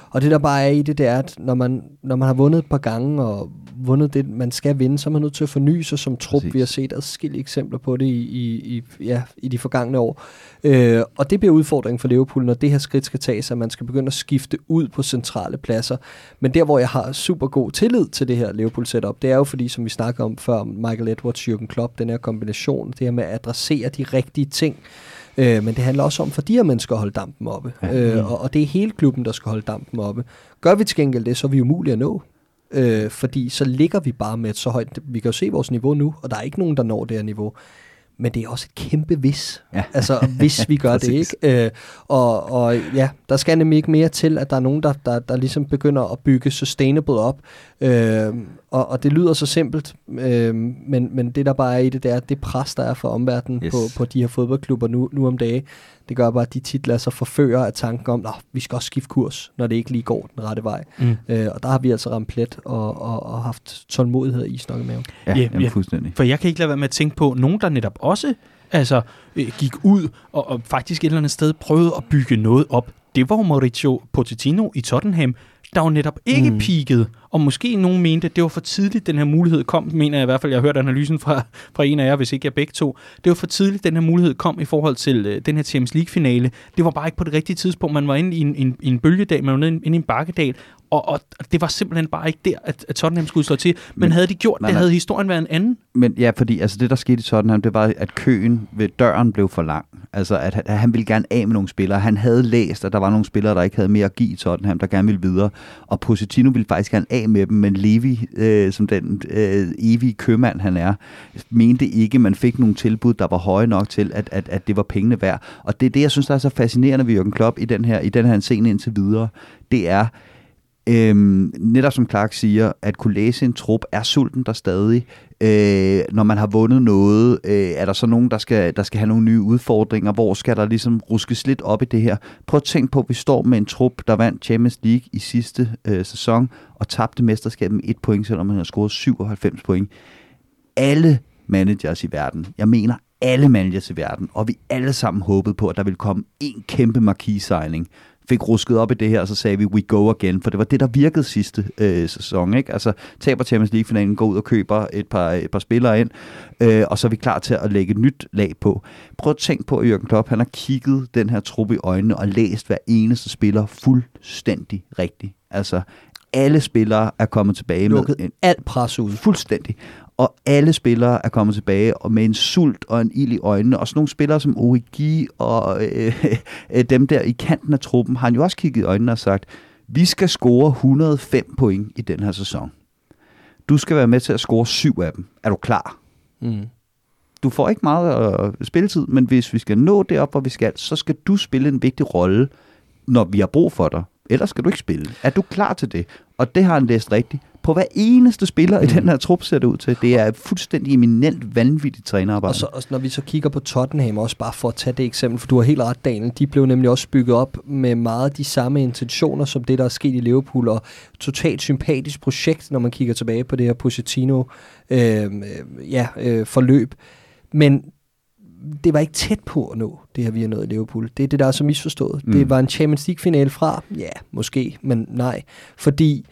Og det der bare er i det, det er, at når man, når man har vundet et par gange og vundet det, man skal vinde, så er man nødt til at forny sig som trup. Præcis. Vi har set adskillige eksempler på det i, i, i, ja, i de forgangne år. Øh, og det bliver udfordringen for Liverpool, når det her skridt skal tages, at man skal begynde at skifte ud på centrale pladser. Men der, hvor jeg har super god tillid til det her Liverpool-setup, det er jo fordi, som vi snakker om før, Michael Edwards, Jürgen Klopp, den her kombination, det her med at adressere de rigtige ting. Øh, men det handler også om for de her mennesker at holde dampen oppe. Ja. Øh, og, og det er hele klubben, der skal holde dampen oppe. Gør vi til gengæld det, så er vi umulige at nå. Øh, fordi så ligger vi bare med et så højt... Vi kan jo se vores niveau nu, og der er ikke nogen, der når det her niveau. Men det er også et kæmpe hvis. Ja. Altså, hvis vi gør det, ikke? Øh, og, og ja, der skal nemlig ikke mere til, at der er nogen, der, der, der ligesom begynder at bygge sustainable op. Øh, og, og det lyder så simpelt, øh, men, men det der bare er i det, det er, det pres, der er fra omverdenen Yes. på, på de her fodboldklubber nu, nu om dage, det gør bare, at de tit lader sig forføre af tanken om, at vi skal også skifte kurs, når det ikke lige går den rette vej. mm. Øh, og der har vi altså ramt plet og, og, og haft tålmodighed i nok med. Ja, Ja, jamen, ja. fuldstændig. For jeg kan ikke lade være med at tænke på nogen, der netop også altså, øh, gik ud og, og faktisk et eller andet sted prøvede at bygge noget op. Det var Mauricio Pochettino i Tottenham, der jo netop ikke. Mm. peakede, og måske nogen mente, at det var for tidligt, den her mulighed kom, mener jeg i hvert fald, jeg har hørt analysen fra, fra en af jer, hvis ikke jeg begge to. Det var for tidligt, den her mulighed kom i forhold til øh, den her Champions League-finale. Det var bare ikke på det rigtige tidspunkt. Man var inde i en, en, en bølgedal, man var nede inde i en bakkedal, og, og det var simpelthen bare ikke der, at, at Tottenham skulle slå til. Men, Men- havde de gjort nej, det, nej. havde historien været en anden. Men ja, fordi altså det, der skete i Tottenham, det var, at køen ved døren blev for lang. Altså, at han, at han ville gerne af med nogle spillere. Han havde læst, at der var nogle spillere, der ikke havde mere at give i Tottenham, der gerne ville videre. Og Pochettino ville faktisk gerne af med dem, men Levi, øh, som den øh, evige købmand han er, mente ikke, man fik nogle tilbud, der var høje nok til, at, at, at det var pengene værd. Og det er det, jeg synes, der er så fascinerende ved Jørgen Klopp i den her, i den her scene indtil videre. Det er, Øhm, netop som Clark siger, at kunne læse en trup er sulten der stadig. Øh, når man har vundet noget, øh, er der så nogen, der skal, der skal have nogle nye udfordringer? Hvor skal der ligesom ruskes lidt op i det her? Prøv at tænke på, at vi står med en trup, der vandt Champions League i sidste øh, sæson og tabte mesterskabet med et point, selvom man har scoret 97 point. Alle managers i verden, jeg mener alle managers i verden, og vi alle sammen håbede på, at der ville komme en kæmpe marquis-signing fik rusket op i det her, og så sagde vi, we go again, for det var det, der virkede sidste øh, sæson. Ikke? Altså, taber Champions League-finalen, går ud og køber et par, et par spillere ind, øh, og så er vi klar til at lægge et nyt lag på. Prøv at tænke på, at Jürgen Klopp, han har kigget den her truppe i øjnene og læst hver eneste spiller fuldstændig rigtigt. Altså, alle spillere er kommet tilbage Lukket med en, alt pres ud. fuldstændig. Og alle spillere er kommet tilbage og med en sult og en ild i øjnene. Og sådan nogle spillere som Origi og øh, øh, dem der i kanten af truppen har han jo også kigget i øjnene og sagt, vi skal score 105 point i den her sæson. Du skal være med til at score syv af dem. Er du klar? Mm. Du får ikke meget øh, spilletid, men hvis vi skal nå det op, hvor vi skal, så skal du spille en vigtig rolle, når vi har brug for dig. Ellers skal du ikke spille. Er du klar til det? Og det har han læst rigtigt. På hver eneste spiller mm. i den her trup ser det ud til. Det er fuldstændig eminent, vanvittigt trænerarbejde. Og, så, og når vi så kigger på Tottenham, også bare for at tage det eksempel, for du har helt ret, Daniel, de blev nemlig også bygget op med meget de samme intentioner, som det, der er sket i Liverpool, og totalt sympatisk projekt, når man kigger tilbage på det her Pochettino øh, øh, ja, øh, forløb. Men det var ikke tæt på at nå det her, vi har nået i Liverpool. Det er det, der er så misforstået. Mm. Det var en Champions League-finale fra, ja, måske, men nej. Fordi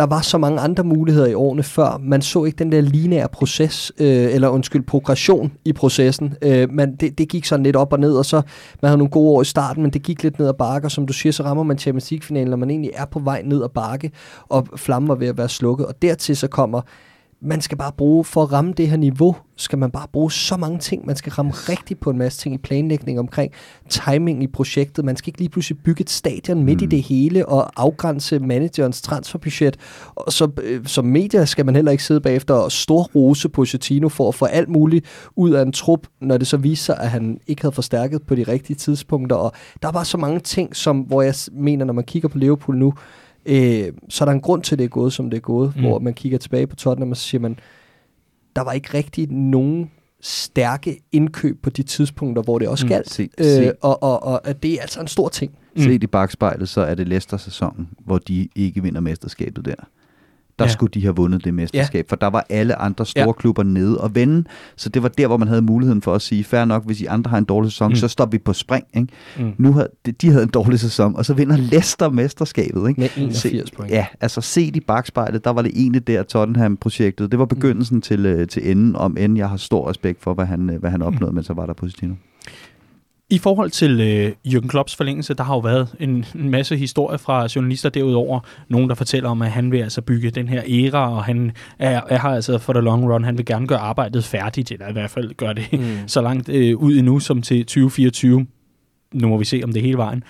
der var så mange andre muligheder i årene før. Man så ikke den der lineære proces, øh, eller undskyld, progression i processen. Øh, man, det, det gik sådan lidt op og ned, og så man havde nogle gode år i starten, men det gik lidt ned ad bakke, og som du siger, så rammer man Champions League-finalen, når man egentlig er på vej ned ad bakke, og flammen var ved at være slukket. Og dertil så kommer man skal bare bruge, for at ramme det her niveau, skal man bare bruge så mange ting. Man skal ramme rigtigt på en masse ting i planlægning omkring timing i projektet. Man skal ikke lige pludselig bygge et stadion midt mm. i det hele og afgrænse managerens transferbudget. Og så øh, som medier skal man heller ikke sidde bagefter og stor rose Pochettino for at få alt muligt ud af en trup, når det så viser sig, at han ikke havde forstærket på de rigtige tidspunkter. Og der er bare så mange ting, som, hvor jeg mener, når man kigger på Liverpool nu, øh, så er der en grund til, at det er gået, som det er gået, mm. hvor man kigger tilbage på Tottenham, og så siger man, der var ikke rigtig nogen stærke indkøb på de tidspunkter, hvor det også Mm, galt. se- øh, se. og, og, og at det er altså en stor ting. Mm. Set i bagspejlet, så er det Leicester-sæsonen, hvor de ikke vinder mesterskabet der. Der Ja. skulle de have vundet det mesterskab, ja. for der var alle andre store ja. klubber nede og vende, så det var der, hvor man havde muligheden for at sige, fair nok, hvis I andre har en dårlig sæson, Mm. så står vi på spring. Ikke? Mm. Nu havde, de, de havde en dårlig sæson, og så vinder Leicester mesterskabet. Ikke? Med 81 point. Ja, altså set i bagspejlet, der var det egentlig der Tottenham-projektet. Det var begyndelsen mm. til, øh, til enden, om end jeg har stor respekt for, hvad han, øh, hvad han opnåede, mm. men så var der Positino. I forhold til øh, Jürgen Klopps forlængelse, der har jo været en, en masse historier fra journalister derudover. Nogen, der fortæller om, at han vil altså bygge den her æra, og han er, er her altså for the long run. Han vil gerne gøre arbejdet færdigt, eller i hvert fald gøre det mm. så langt øh, ud endnu som til 2024. Nu må vi se, om det er hele vejen.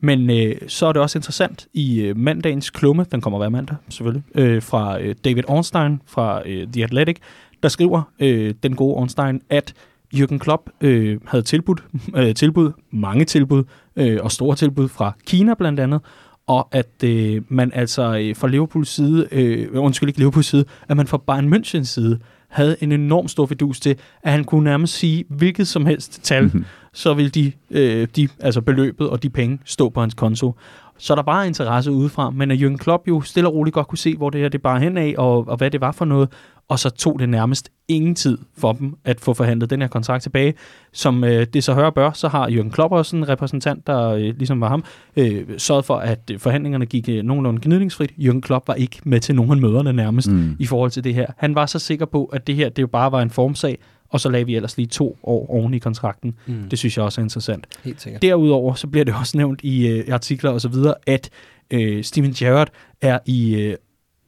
Men øh, så er det også interessant i øh, mandagens klumme, den kommer hver mandag selvfølgelig, øh, fra øh, David Ornstein fra øh, The Athletic, der skriver øh, den gode Ornstein, at Jürgen Klopp øh, havde tilbudt, øh, tilbud, mange tilbud, øh, og store tilbud fra Kina blandt andet, og at øh, man altså øh, fra Liverpools side, øh, undskyld ikke Liverpools side, at man fra Bayern Münchens side havde en enorm stor fidus til, at han kunne nærmest sige hvilket som helst tal, Mhm. så vil de, øh, de, altså beløbet og de penge stå på hans konto. Så der var interesse udefra, men at Jürgen Klopp jo stille og roligt godt kunne se, hvor det her det bare hen af, og, og hvad det var for noget, og så tog det nærmest ingen tid for dem at få forhandlet den her kontrakt tilbage. Som øh, det så hører bør, så har Jürgen Klopp også en repræsentant, der øh, ligesom var ham, øh, sørget for, at øh, forhandlingerne gik øh, nogenlunde gnidningsfrit. Jürgen Klopp var ikke med til nogen af møderne nærmest Mm. i forhold til det her. Han var så sikker på, at det her det jo bare var en formsag, og så lagde vi ellers lige to år oven i kontrakten. Mm. Det synes jeg også er interessant. Helt sikkert. Derudover så bliver det også nævnt i øh, artikler og så videre, at øh, Steven Gerrard er i, øh,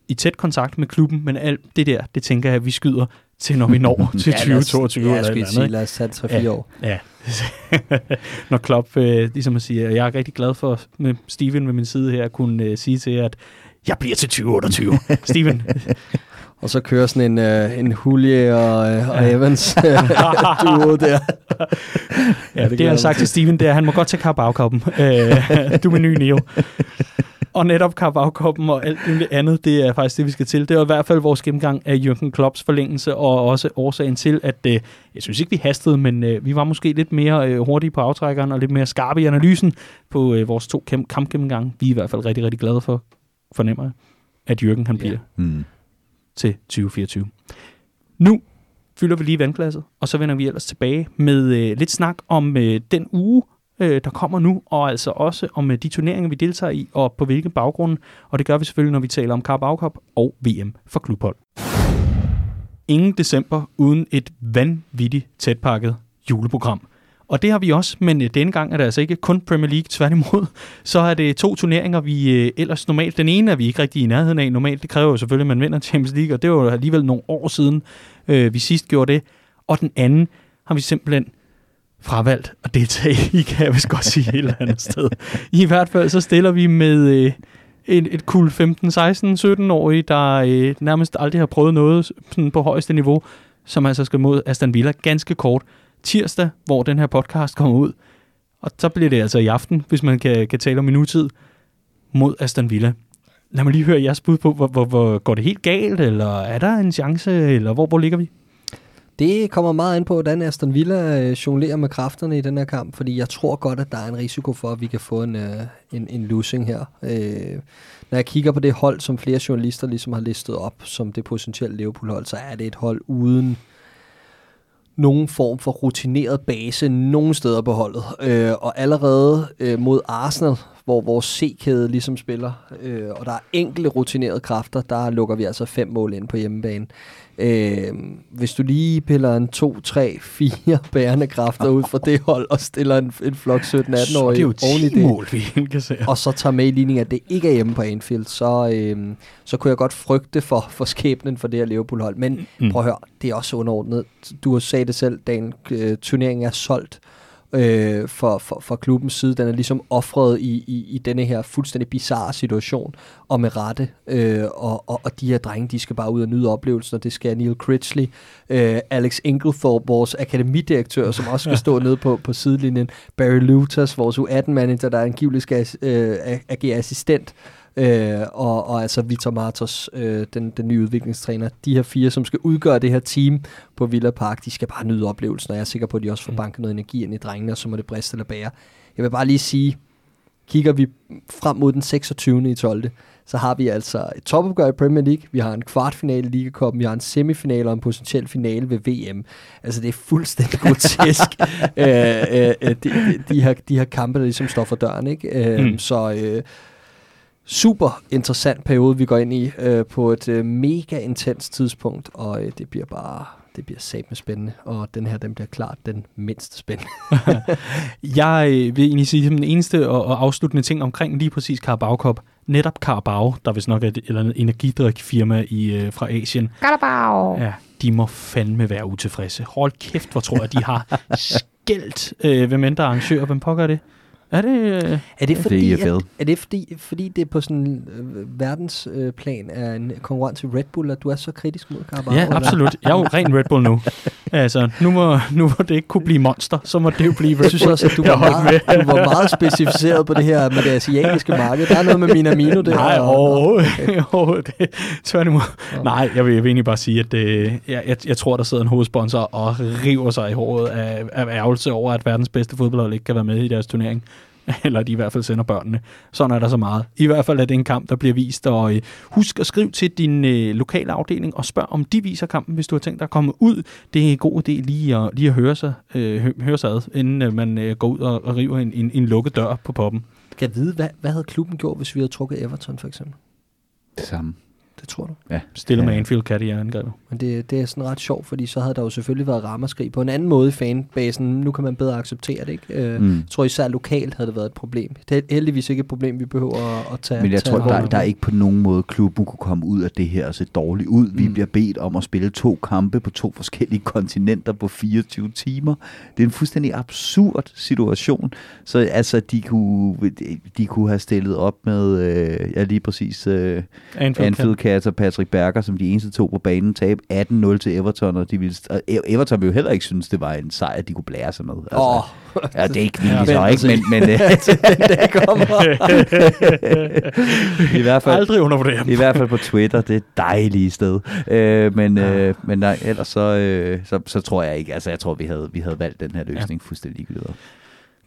i tæt kontakt med klubben, men alt det der, det tænker jeg, at vi skyder til når vi når til Ja, lad os- 2022 Ja, eller jeg et skulle eller sige, lad os tage 3-4 år. Ja. når Klopp, øh, ligesom at sige, jeg er rigtig glad for med Steven ved min side her, at kunne øh, sige til jer, at jeg bliver til 2028. Steven, Og så kører sådan en, øh, en Hulje og, øh, og Ja. Evans øh, duo der. Ja, det, det jeg har sagt til. til Steven, det er, at han må godt tage Carabao-koppen. Øh, du er min nye Neo. Og netop Carabao-koppen og alt muligt andet, det er faktisk det, vi skal til. Det er i hvert fald vores gennemgang af Jürgen Klopps forlængelse, og også årsagen til, at øh, jeg synes ikke, vi hastede, men øh, vi var måske lidt mere øh, hurtige på aftrækkeren, og lidt mere skarpe i analysen på øh, vores to kamp- kampgennemgange. Vi er i hvert fald rigtig, rigtig glade for, fornemmer jeg, at Jürgen han bliver Mm. til 2024. Nu fylder vi lige vandglasset, og så vender vi ellers tilbage med øh, lidt snak om øh, den uge, øh, der kommer nu, og altså også om øh, de turneringer, vi deltager i, og på hvilken baggrund. Og det gør vi selvfølgelig, når vi taler om Carabao Cup og VM for klubhold. Ingen december uden et vanvittigt tætpakket juleprogram. Og det har vi også, men øh, denne gang er det altså ikke kun Premier League, tværtimod. Så er det to turneringer, vi øh, ellers normalt... Den ene er vi ikke rigtig i nærheden af. Normalt, det kræver jo selvfølgelig, at man vinder Champions League, og det var jo alligevel nogle år siden, øh, vi sidst gjorde det. Og den anden har vi simpelthen fravalgt at deltage i, kan jeg vist godt sige et eller andet sted. I hvert fald så stiller vi med øh, et, et kul 15, 16, 17-årige, der øh, nærmest aldrig har prøvet noget sådan på højeste niveau, som altså skal mod Aston Villa ganske kort tirsdag, hvor den her podcast kommer ud. Og så bliver det altså i aften, hvis man kan, kan tale om minutid, mod Aston Villa. Lad mig lige høre jeres bud på, hvor, hvor, hvor går det helt galt, eller er der en chance, eller hvor, hvor ligger vi? Det kommer meget an på, hvordan Aston Villa øh, jonglerer med kræfterne i den her kamp, fordi jeg tror godt, at der er en risiko for, at vi kan få en, øh, en, en losing her. Øh, når jeg kigger på det hold, som flere journalister ligesom har listet op, som det potentielle Liverpool-hold, så er det et hold uden nogen form for rutineret base nogen steder på holdet. Øh, og allerede øh, mod Arsenal, hvor vores C-kæde ligesom spiller, øh, og der er enkelte rutinerede kræfter, der lukker vi altså fem mål ind på hjemmebane. Øh, hvis du lige piller en 2, 3, 4 bærende kræfter ud fra det hold, og stiller en, en flok 17-18-årige Så det er jo oven i 10 det, mål, vi indkasserer. og så tager med i ligningen, at det ikke er hjemme på Anfield, så, øh, så kunne jeg godt frygte for, for skæbnen for det her Liverpool-hold. Men mm. prøv at høre, det er også underordnet. Du har sagt det selv, Dan, øh, turneringen er solgt øh, for, for, for klubbens side. Den er ligesom offret i, i, i denne her fuldstændig bizarre situation, og med rette. Øh, og, og, og de her drenge, de skal bare ud og nyde oplevelsen, og det skal Neil Critchley, øh, Alex Inglethorpe, vores akademidirektør, som også skal stå nede på, på sidelinjen, Barry Lutas, vores U18-manager, der angiveligt skal øh, agere assistent, Øh, og, og altså Vitor Martos, øh, den, den nye udviklingstræner. De her fire, som skal udgøre det her team på Villa Park, de skal bare nyde oplevelsen, og jeg er sikker på, at de også får banket noget energi ind i drengene, og så må det briste eller bære. Jeg vil bare lige sige, kigger vi frem mod den 26. i 12. Så har vi altså et topopgør i Premier League, vi har en kvartfinale i Ligacupen, vi har en semifinale og en potentiel finale ved VM. Altså det er fuldstændig grotesk, øh, øh, øh, de, de, de, her, de her kampe, der ligesom står for døren. Ikke? Øh, Mm. mm. Så øh, super interessant periode, vi går ind i øh, på et øh, mega intens tidspunkt, og øh, det bliver bare det bliver med spændende, og den her, den bliver klart den mindst spændende. Jeg øh, vil egentlig sige, at den eneste og, og afsluttende ting omkring lige præcis Carabao Cup, netop Carabao, der vist nok er et eller andet energidrikfirma i, øh, fra Asien. Carabao! Ja, de må fandme være utilfredse. Hold kæft, hvor tror jeg, de har skældt øh, hvem end der er arrangør. Hvem pågår det? Er det... Er det fordi, EFL. at, er det fordi, fordi det på sådan øh, verdensplan øh, er en konkurrent til Red Bull, at du er så kritisk mod Carabao? ja, absolut. Jeg er jo ren Red Bull nu. Altså, nu må, nu må det ikke kunne blive monster, så må det jo blive Red Jeg synes Bull. også, at du var, meget, du var meget specificeret på det her med det asiatiske marked. Der er noget med Minamino der. Nej, overhovedet. Tværtimod. Nå. Nej, jeg vil, jeg vil egentlig bare sige, at øh, jeg, jeg, jeg tror, der sidder en hovedsponsor og river sig i håret af, af ærgelse over, at verdens bedste fodboldhold ikke kan være med i deres turnering. Eller de i hvert fald sender børnene. Sådan er der så meget. I hvert fald er det en kamp, der bliver vist. Og øh, husk at skrive til din øh, lokale afdeling og spørg, om de viser kampen, hvis du har tænkt dig at komme ud. Det er en god idé lige at, lige at høre, sig, øh, hø- høre sig ad, inden øh, man øh, går ud og, og river en, en, en lukket dør på poppen. Kan jeg vide, hvad, hvad havde klubben gjort, hvis vi havde trukket Everton for eksempel? Det samme. Det tror du. Ja. Stille Ja. med Anfield Cat i angrebet. Men det, det er sådan ret sjovt, fordi så havde der jo selvfølgelig været ramaskrig på en anden måde i fanbasen. Nu kan man bedre acceptere det, ikke? Øh, Mm. Jeg tror især lokalt havde det været et problem. Det er heldigvis ikke et problem, vi behøver at, at tage Men jeg tage tror, der, der er ikke på nogen måde, klubben kunne komme ud af det her og se dårligt ud. Vi Mm. bliver bedt om at spille to kampe på to forskellige kontinenter på 24 timer. Det er en fuldstændig absurd situation. Så altså, de kunne, de kunne have stillet op med, øh, ja lige præcis, øh, Anfield, Anfield Cats og Patrick Berger, som de eneste to på banen, tabe 18-0 til Everton, og, de ville, og E- Everton ville jo heller ikke synes, det var en sejr, de kunne blære sig med. Altså, Åh, ja, det er ikke vildt, Ja, så ikke, men, men øh, det kommer. i hvert fald... Aldrig undervurdere. I hvert fald på Twitter, det er et dejligt sted. Øh, men, øh, men nej, ellers så, øh, så, så tror jeg ikke, altså jeg tror, vi havde, vi havde valgt den her løsning ja. fuldstændig ligegyldigt.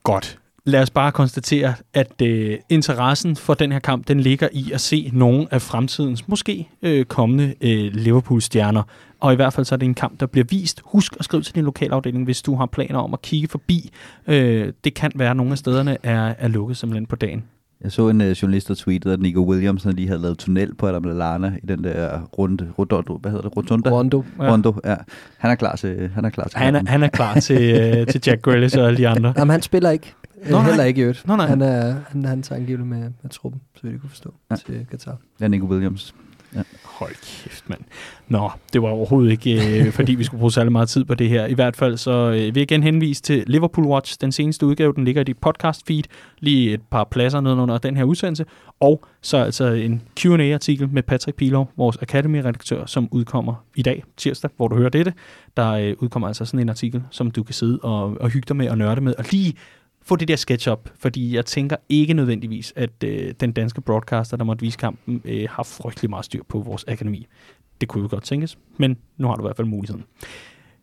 Godt. Lad os bare konstatere, at øh, interessen for den her kamp, den ligger i at se nogle af fremtidens, måske øh, kommende øh, Liverpool-stjerner. Og i hvert fald så er det en kamp, der bliver vist. Husk at skrive til din lokalafdeling, hvis du har planer om at kigge forbi. Øh, det kan være, at nogle af stederne er, er lukket simpelthen på dagen. Jeg så en uh, journalist, der tweetede, at Nico Williams han lige havde lavet tunnel på Adam Lallana i den der runde, rodondo, hvad hedder det, rotunda? Rondo. Ja. Rondo, ja. Han er klar til, han er klar til Han er, han er klar til, øh, til Jack Grealish og alle de andre. Jamen, han spiller ikke. Nå, nej. Heller ikke i øvrigt. Nå, nej. Han, er, han, han tager angiveligt med, med truppen, så jeg kunne forstå, Ja. ja. til Katar. Ja, Nico Williams. Hold kæft, mand. Nå, det var overhovedet ikke, øh, fordi vi skulle bruge særlig meget tid på det her. I hvert fald så øh, vil jeg igen henvise til Liverpool Watch. Den seneste udgave, den ligger i dit podcast feed. Lige et par pladser nedenunder den her udsendelse. Og så altså en Q&A-artikel med Patrick Pilov, vores Academy-redaktør, som udkommer i dag, tirsdag, hvor du hører dette. Der øh, udkommer altså sådan en artikel, som du kan sidde og, og hygge dig med og nørde med. Og lige få det der sketch op, fordi jeg tænker ikke nødvendigvis, at øh, den danske broadcaster, der måtte vise kampen, øh, har frygtelig meget styr på vores akademi. Det kunne jo godt tænkes, men nu har du i hvert fald muligheden.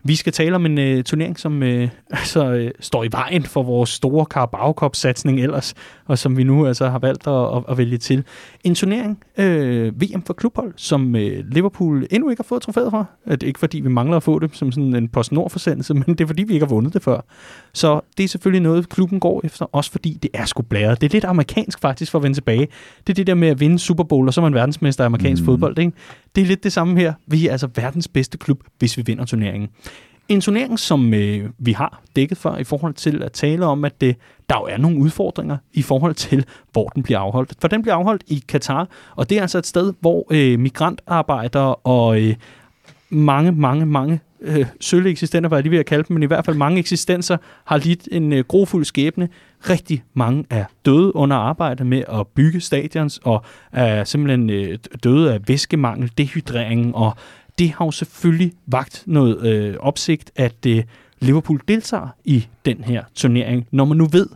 Vi skal tale om en øh, turnering, som øh, altså, øh, står i vejen for vores store Carabao Cup-satsning ellers, og som vi nu altså har valgt at, at, at vælge til. En turnering, øh, VM for klubhold, som øh, Liverpool endnu ikke har fået trofæet for. Det er ikke fordi, vi mangler at få det som sådan en PostNord-forsendelse, men det er fordi, vi ikke har vundet det før. Så det er selvfølgelig noget, klubben går efter, også fordi det er sgu blæret. Det er lidt amerikansk faktisk for at vende tilbage. Det er det der med at vinde Super Bowl, og så er man verdensmester i amerikansk mm. fodbold. Ikke? Det er lidt det samme her. Vi er altså verdens bedste klub, hvis vi vinder turneringen. En turnering, som øh, vi har dækket for i forhold til at tale om, at det, der jo er nogle udfordringer i forhold til, hvor den bliver afholdt. For den bliver afholdt i Katar, og det er altså et sted, hvor øh, migrantarbejdere og øh, mange, mange, mange øh, sølle eksistenter, var jeg lige ved at kalde dem, men i hvert fald mange eksistenser, har lidt en øh, grofuld skæbne. Rigtig mange er døde under arbejde med at bygge stadions, og er simpelthen øh, døde af væskemangel, dehydrering, og det har jo selvfølgelig vagt noget øh, opsigt, at øh, Liverpool deltager i den her turnering, når man nu ved,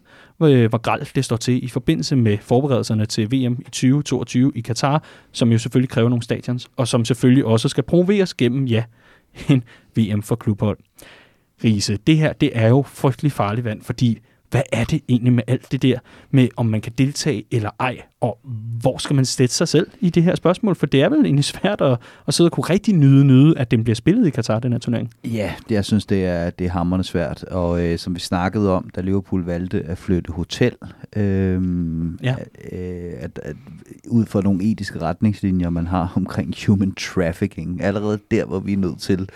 øh, hvor gralt det står til i forbindelse med forberedelserne til VM i 2022 i Katar, som jo selvfølgelig kræver nogle stadions, og som selvfølgelig også skal promoveres gennem, ja, end VM for klubhold. Riese, det her, det er jo frygtelig farligt vand, fordi hvad er det egentlig med alt det der med, om man kan deltage eller ej, og hvor skal man sætte sig selv i det her spørgsmål? For det er vel egentlig svært at, at sidde og kunne rigtig nyde, nyde, at den bliver spillet i Katar, den her turnering. Ja, det, jeg synes, det er, det er hammerende svært. Og øh, som vi snakkede om, da Liverpool valgte at flytte hotel, øh, Ja. øh, at, at, ud fra nogle etiske retningslinjer, man har omkring human trafficking, allerede der, hvor vi er nødt til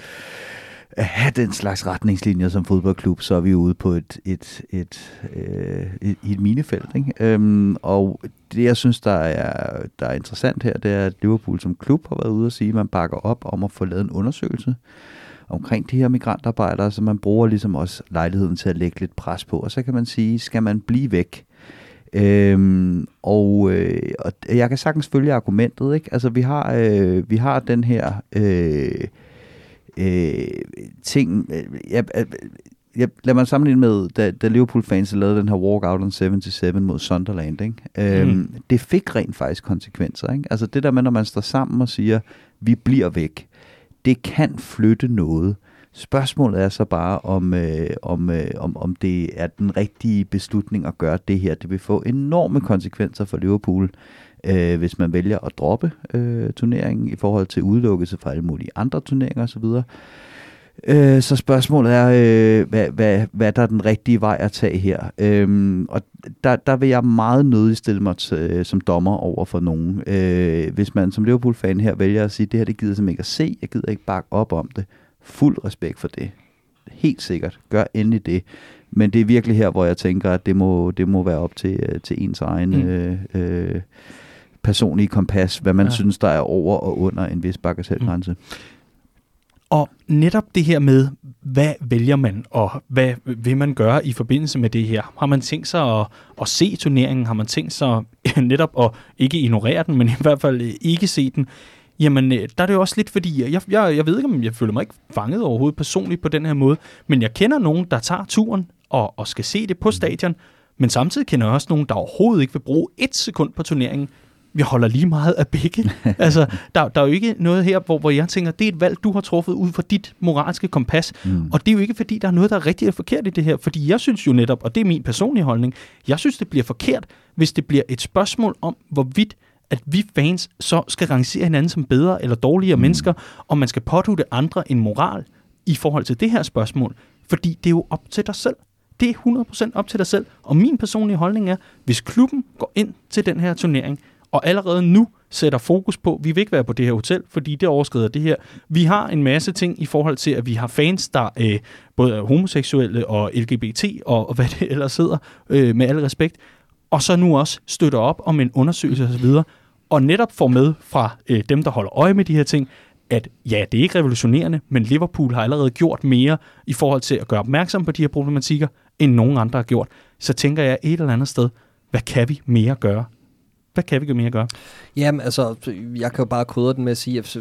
at have den slags retningslinjer som fodboldklub, så er vi ude på et, et, et, øh, et, et minefelt. Ikke? Øhm, og det, jeg synes, der er, der er interessant her, det er, at Liverpool som klub har været ude og sige, at man bakker op om at få lavet en undersøgelse omkring de her migrantarbejdere, så man bruger ligesom også lejligheden til at lægge lidt pres på. Og så kan man sige, skal man blive væk? Øhm, og, øh, og jeg kan sagtens følge argumentet, ikke? Altså vi har, øh, vi har den her øh, øh, ting, jeg, jeg, jeg, lad mig sammenligne med, da, da Liverpool-fans lavede den her walkout on 77 mod Sunderland, ikke? Øhm, Mm. det fik rent faktisk konsekvenser, ikke? Altså det der med, når man står sammen og siger, vi bliver væk, det kan flytte noget. Spørgsmålet er så bare, om, øh, om, øh, om, om det er den rigtige beslutning at gøre det her. Det vil få enorme konsekvenser for Liverpool, øh, hvis man vælger at droppe øh, turneringen i forhold til udelukkelse fra alle mulige andre turneringer osv. Øh, så spørgsmålet er, øh, hvad, hvad, hvad der er den rigtige vej at tage her. Øh, og der, der vil jeg meget nødig stille mig til, øh, som dommer over for nogen. Øh, hvis man som Liverpool-fan her vælger at sige, det her det gider jeg ikke at se, jeg gider ikke bakke op om det. Fuld respekt for det. Helt sikkert. Gør endelig det. Men det er virkelig her, hvor jeg tænker, at det må, det må være op til, øh, til ens egen mm. øh, øh, personlige kompas, hvad man ja. synes, der er over og under en vis bagatelgrænse. Mm. Og netop det her med, hvad vælger man, og hvad vil man gøre i forbindelse med det her? Har man tænkt sig at, at se turneringen? Har man tænkt sig netop at ikke ignorere den, men i hvert fald ikke se den? Jamen, øh, der er det jo også lidt fordi, jeg, jeg, jeg ved ikke, om jeg føler mig ikke fanget overhovedet personligt på den her måde, men jeg kender nogen, der tager turen og, og skal se det på stadion, men samtidig kender jeg også nogen, der overhovedet ikke vil bruge et sekund på turneringen, vi holder lige meget af begge. altså, der, der er jo ikke noget her, hvor, hvor jeg tænker, det er et valg, du har truffet ud fra dit moralske kompas. Mm. Og det er jo ikke, fordi der er noget, der er rigtigt eller forkert i det her. Fordi jeg synes jo netop, og det er min personlige holdning, jeg synes, det bliver forkert, hvis det bliver et spørgsmål om, hvorvidt at vi fans så skal rangere hinanden som bedre eller dårligere mm. mennesker, og man skal pådute andre en moral i forhold til det her spørgsmål. Fordi det er jo op til dig selv. Det er 100% op til dig selv. Og min personlige holdning er, hvis klubben går ind til den her turnering, og allerede nu sætter fokus på, vi vil ikke være på det her hotel, fordi det overskrider det her. Vi har en masse ting i forhold til, at vi har fans, der øh, både er homoseksuelle og LGBT og, og hvad det ellers sidder, øh, med al respekt, og så nu også støtter op om en undersøgelse osv., og netop får med fra øh, dem, der holder øje med de her ting, at ja, det er ikke revolutionerende, men Liverpool har allerede gjort mere i forhold til at gøre opmærksom på de her problematikker, end nogen andre har gjort. Så tænker jeg et eller andet sted, hvad kan vi mere gøre hvad kan vi mere gøre? Jamen, altså, jeg kan jo bare krydre den med at sige, at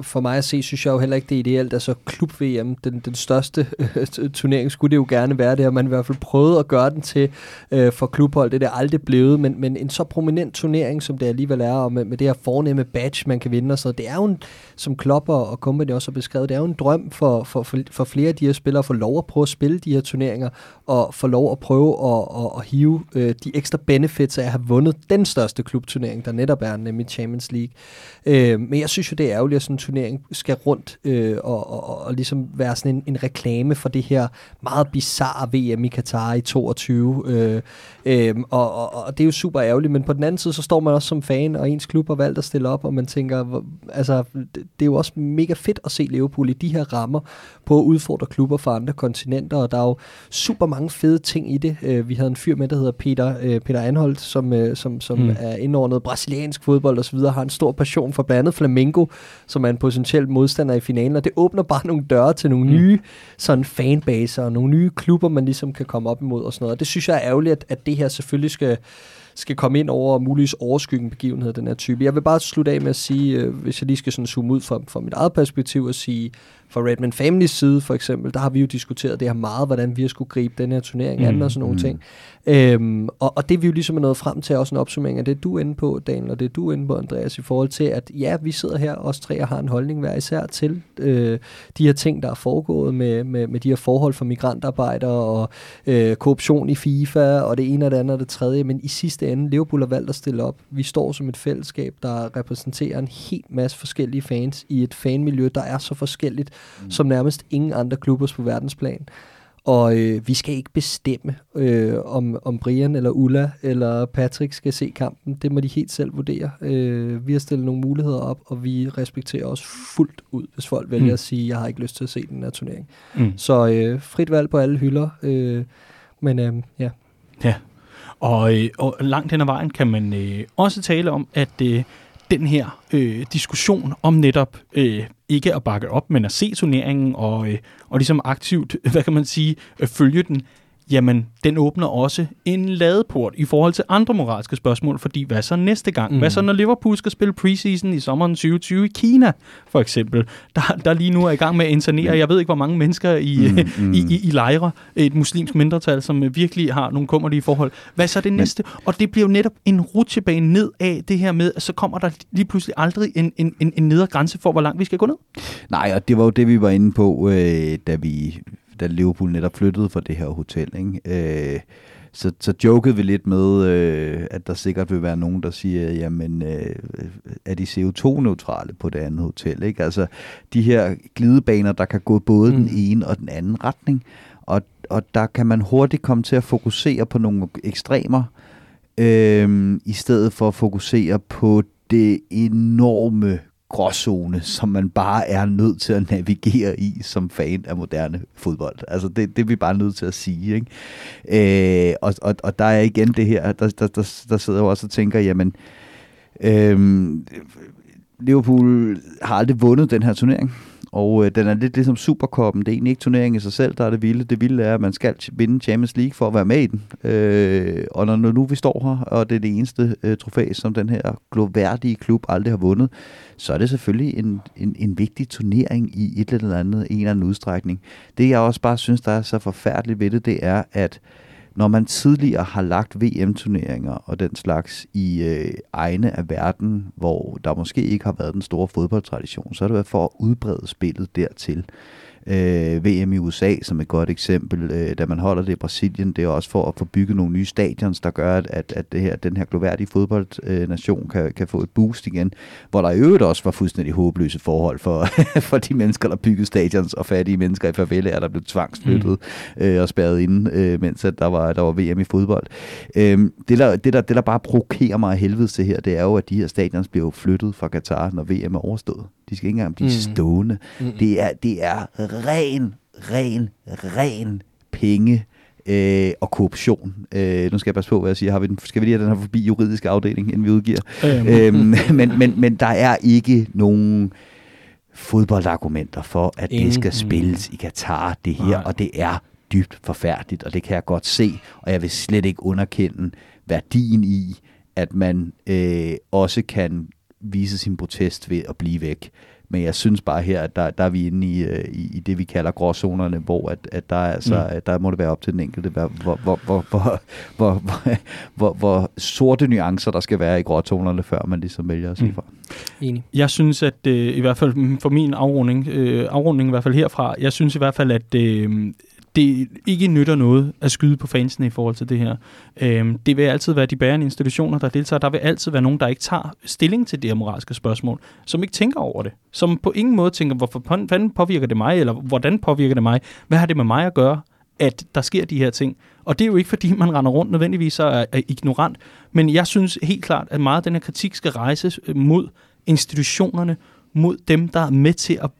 for mig at se, synes jeg jo heller ikke, det er ideelt. Altså, klub-VM, den, den største øh, turnering, skulle det jo gerne være det, og man i hvert fald prøvet at gøre den til øh, for klubhold. Det er det aldrig blevet, men, men en så prominent turnering, som det alligevel er, og med, med det her fornemme badge, man kan vinde og så, det er jo en, som Klopper og company også har beskrevet, det er jo en drøm for, for, for, for flere af de her spillere at få lov at prøve at spille de her turneringer, og få lov at prøve at, at, at hive øh, de ekstra benefits af at have vundet den største klubturnering, der netop er, nemlig Champions League. Øh, men jeg synes jo, det er ærgerligt, at sådan en turnering skal rundt øh, og, og, og, og ligesom være sådan en, en reklame for det her meget bizarre VM i Katar i 22. Øh, øh, og, og, og det er jo super ærgerligt, men på den anden side, så står man også som fan, og ens klub har valgt at stille op, og man tænker, hvor, altså, det, det er jo også mega fedt at se Liverpool i de her rammer på at udfordre klubber fra andre kontinenter, og der er jo super mange fede ting i det. Øh, vi havde en fyr med, der hedder Peter, øh, Peter Anholdt, som, øh, som, som mm. er indordnet brasiliansk fodbold osv., har en stor passion for blandt andet Flamengo, som er en potentiel modstander i finalen, og det åbner bare nogle døre til nogle mm. nye sådan fanbaser og nogle nye klubber, man ligesom kan komme op imod og sådan noget. Og det synes jeg er ærgerligt, at, at det her selvfølgelig skal skal komme ind over muligvis overskyggende begivenheder, den her type. Jeg vil bare slutte af med at sige, øh, hvis jeg lige skal sådan zoome ud fra, fra mit eget perspektiv og sige, fra Redman Families side for eksempel, der har vi jo diskuteret det her meget, hvordan vi har skulle gribe den her turnering an mm, og sådan nogle mm. ting. Øhm, og, og det vi jo ligesom er nået frem til, også en opsummering af det, du er inde på, Daniel, og det du er inde på, Andreas, i forhold til, at ja, vi sidder her, os tre, og har en holdning hver især til øh, de her ting, der er foregået med, med, med de her forhold for migrantarbejdere og øh, korruption i FIFA, og det ene og det andet og det tredje, men i sidste ende, Liverpool har valgt at stille op. Vi står som et fællesskab, der repræsenterer en helt masse forskellige fans i et fanmiljø, der er så forskelligt, mm. som nærmest ingen andre klubber på verdensplan. Og øh, vi skal ikke bestemme, øh, om, om Brian eller Ulla eller Patrick skal se kampen. Det må de helt selv vurdere. Øh, vi har stillet nogle muligheder op, og vi respekterer os fuldt ud, hvis folk vælger mm. at sige, jeg har ikke lyst til at se den her turnering. Mm. Så øh, frit valg på alle hylder. Øh, men øh, ja. Ja, og, øh, og langt hen ad vejen kan man øh, også tale om, at øh, den her øh, diskussion om netop øh, ikke at bakke op, men at se turneringen og, øh, og ligesom aktivt, hvad kan man sige, øh, følge den, jamen den åbner også en ladeport i forhold til andre moralske spørgsmål, fordi hvad så næste gang? Mm. Hvad så når Liverpool skal spille preseason i sommeren 2020 i Kina, for eksempel, der, der lige nu er i gang med at internere, mm. jeg ved ikke hvor mange mennesker i, mm, mm. i, i, i lejre, et muslimsk mindretal, som virkelig har nogle kummerlige forhold. Hvad så det næste? Og det bliver jo netop en rutsjebane ned af det her med, at så kommer der lige pludselig aldrig en, en, en, en nedre grænse for, hvor langt vi skal gå ned. Nej, og det var jo det, vi var inde på, øh, da vi da Liverpool netop flyttede fra det her hotel. Ikke? Øh, så, så jokede vi lidt med, øh, at der sikkert vil være nogen, der siger, jamen, øh, er de CO2-neutrale på det andet hotel? Ikke? Altså, de her glidebaner, der kan gå både mm. den ene og den anden retning, og, og der kan man hurtigt komme til at fokusere på nogle ekstremer, øh, i stedet for at fokusere på det enorme gråzone, som man bare er nødt til at navigere i som fan af moderne fodbold. Altså det, det er vi bare nødt til at sige. Ikke? Øh, og, og, og der er igen det her, der, der, der, der sidder jo også og tænker, jamen, øh, Liverpool har aldrig vundet den her turnering. Og øh, den er lidt ligesom Superkoppen. Det er egentlig ikke turneringen i sig selv, der er det vilde. Det vilde er, at man skal vinde Champions League for at være med i den. Øh, og når, når nu vi står her, og det er det eneste øh, trofæ, som den her gloværdige klub aldrig har vundet, så er det selvfølgelig en, en, en vigtig turnering i et eller andet, en eller anden udstrækning. Det jeg også bare synes, der er så forfærdeligt ved det, det er, at når man tidligere har lagt VM-turneringer og den slags i øh, egne af verden, hvor der måske ikke har været den store fodboldtradition, så er det været for at udbrede spillet dertil øh, VM i USA som et godt eksempel, øh, da man holder det i Brasilien. Det er også for at få bygget nogle nye stadions, der gør, at, at det her, den her gloværdige fodboldnation øh, kan, kan få et boost igen, hvor der i øvrigt også var fuldstændig håbløse forhold for, for de mennesker, der byggede stadions, og fattige mennesker i favelaer, der blev tvangsflyttet mm. øh, og spærret inde, øh, mens at der, var, der var VM i fodbold. Øh, det, der, det, der, det, der bare provokerer mig af helvede til her, det er jo, at de her stadions bliver flyttet fra Katar, når VM er overstået. De skal ikke engang blive mm. stående. Mm. Det, er, det er ren, ren, ren penge øh, og korruption. Øh, nu skal jeg passe på, hvad jeg siger. Har vi den, skal vi lige have den her forbi juridiske afdeling, inden vi udgiver? Øhm. øhm, men, men, men der er ikke nogen fodboldargumenter for, at Ingen. det skal spilles i Katar, det her, Nej. og det er dybt forfærdeligt, og det kan jeg godt se, og jeg vil slet ikke underkende værdien i, at man øh, også kan vise sin protest ved at blive væk. Men jeg synes bare her, at der, der er vi inde i, øh, i, i det, vi kalder gråzonerne, hvor at, at der, er altså, mm. der må det være op til den enkelte, hvor, hvor, hvor, hvor, hvor, hvor, hvor, hvor sorte nuancer der skal være i gråzonerne, før man ligesom vælger at sige mm. fra. Enig. Jeg synes, at øh, i hvert fald for min afrunding, øh, afrunding i hvert fald herfra, jeg synes i hvert fald, at øh, det ikke nytter noget at skyde på fansene i forhold til det her. Øhm, det vil altid være de bærende institutioner, der deltager. Der vil altid være nogen, der ikke tager stilling til det her moralske spørgsmål, som ikke tænker over det. Som på ingen måde tænker, hvorfor fanden påvirker det mig, eller hvordan påvirker det mig? Hvad har det med mig at gøre, at der sker de her ting? Og det er jo ikke, fordi man render rundt nødvendigvis så er, er ignorant, men jeg synes helt klart, at meget af den her kritik skal rejses øh, mod institutionerne, mod dem, der er med til at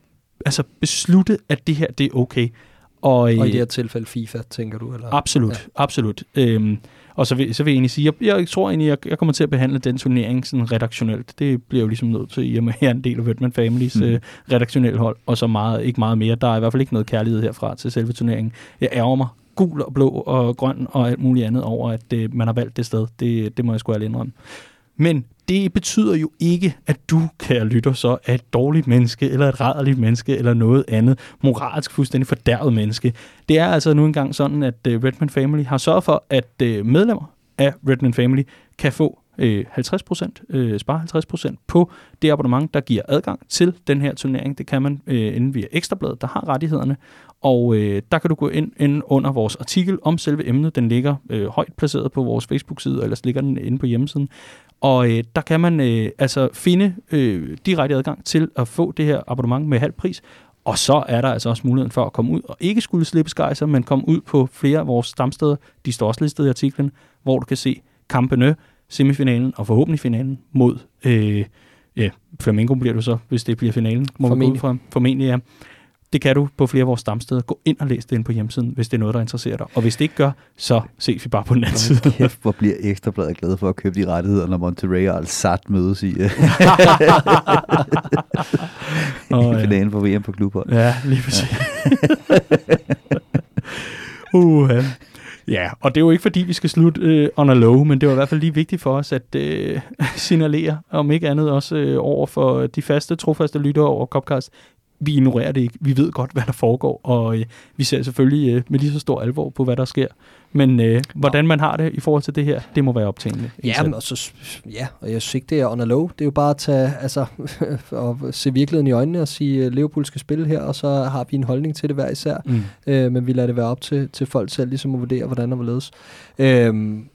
altså beslutte, at det her det er okay. Og, og i det her tilfælde FIFA, tænker du? Eller? Absolut, ja. absolut. Øhm, og så vil, så vil jeg egentlig sige, jeg, jeg tror egentlig, jeg, jeg kommer til at behandle den turnering sådan redaktionelt. Det bliver jo ligesom nødt til, i og med, at jeg er en del af Redman Families mm. øh, redaktionelle hold, og så meget, ikke meget mere. Der er i hvert fald ikke noget kærlighed herfra til selve turneringen. Jeg ærger mig gul og blå og grøn og alt muligt andet over, at øh, man har valgt det sted. Det, det må jeg sgu ærligt indrømme. Men det betyder jo ikke, at du, kære lytter, så er et dårligt menneske, eller et rædderligt menneske, eller noget andet moralsk fuldstændig fordærvet menneske. Det er altså nu engang sådan, at uh, Redman Family har sørget for, at uh, medlemmer af Redman Family kan få øh, 50%, øh, spare 50% på det abonnement, der giver adgang til den her turnering. Det kan man øh, inden via Ekstrabladet, der har rettighederne. Og øh, der kan du gå ind, ind under vores artikel om selve emnet. Den ligger øh, højt placeret på vores Facebook-side, eller ellers ligger den inde på hjemmesiden. Og øh, der kan man øh, altså finde øh, direkte adgang til at få det her abonnement med halv pris. Og så er der altså også muligheden for at komme ud og ikke skulle slippe skejser, men komme ud på flere af vores stamsteder. De står også listet i artiklen, hvor du kan se kampene, semifinalen og forhåbentlig finalen mod øh, ja, Flamengo bliver du så, hvis det bliver finalen. Må formentlig. Ud fra, formentlig, ja. Det kan du på flere af vores stamsteder. Gå ind og læs det ind på hjemmesiden, hvis det er noget, der interesserer dig. Og hvis det ikke gør, så ses vi bare på den anden side. Kæft, hvor bliver Ekstrabladet glad for at købe de rettigheder, når Monterrey og Al-Sad mødes i, oh, ja. finalen på VM på klubhold. Ja, lige præcis. uh, ja. Ja, og det er jo ikke fordi, vi skal slutte øh, on a low, men det var i hvert fald lige vigtigt for os at øh, signalere, om ikke andet også øh, over for de faste, trofaste lyttere over Copcast, vi ignorerer det ikke. Vi ved godt, hvad der foregår, og øh, vi ser selvfølgelig øh, med lige så stor alvor på, hvad der sker. Men øh, hvordan man har det i forhold til det her, det må være op til en Ja, men og så, ja, og jeg synes ikke, det er on a low. Det er jo bare at tage, altså, og se virkeligheden i øjnene og sige, at Liverpool skal spille her, og så har vi en holdning til det hver især. Mm. Øh, men vi lader det være op til, til folk selv ligesom at vurdere, hvordan og hvorledes. Øhm,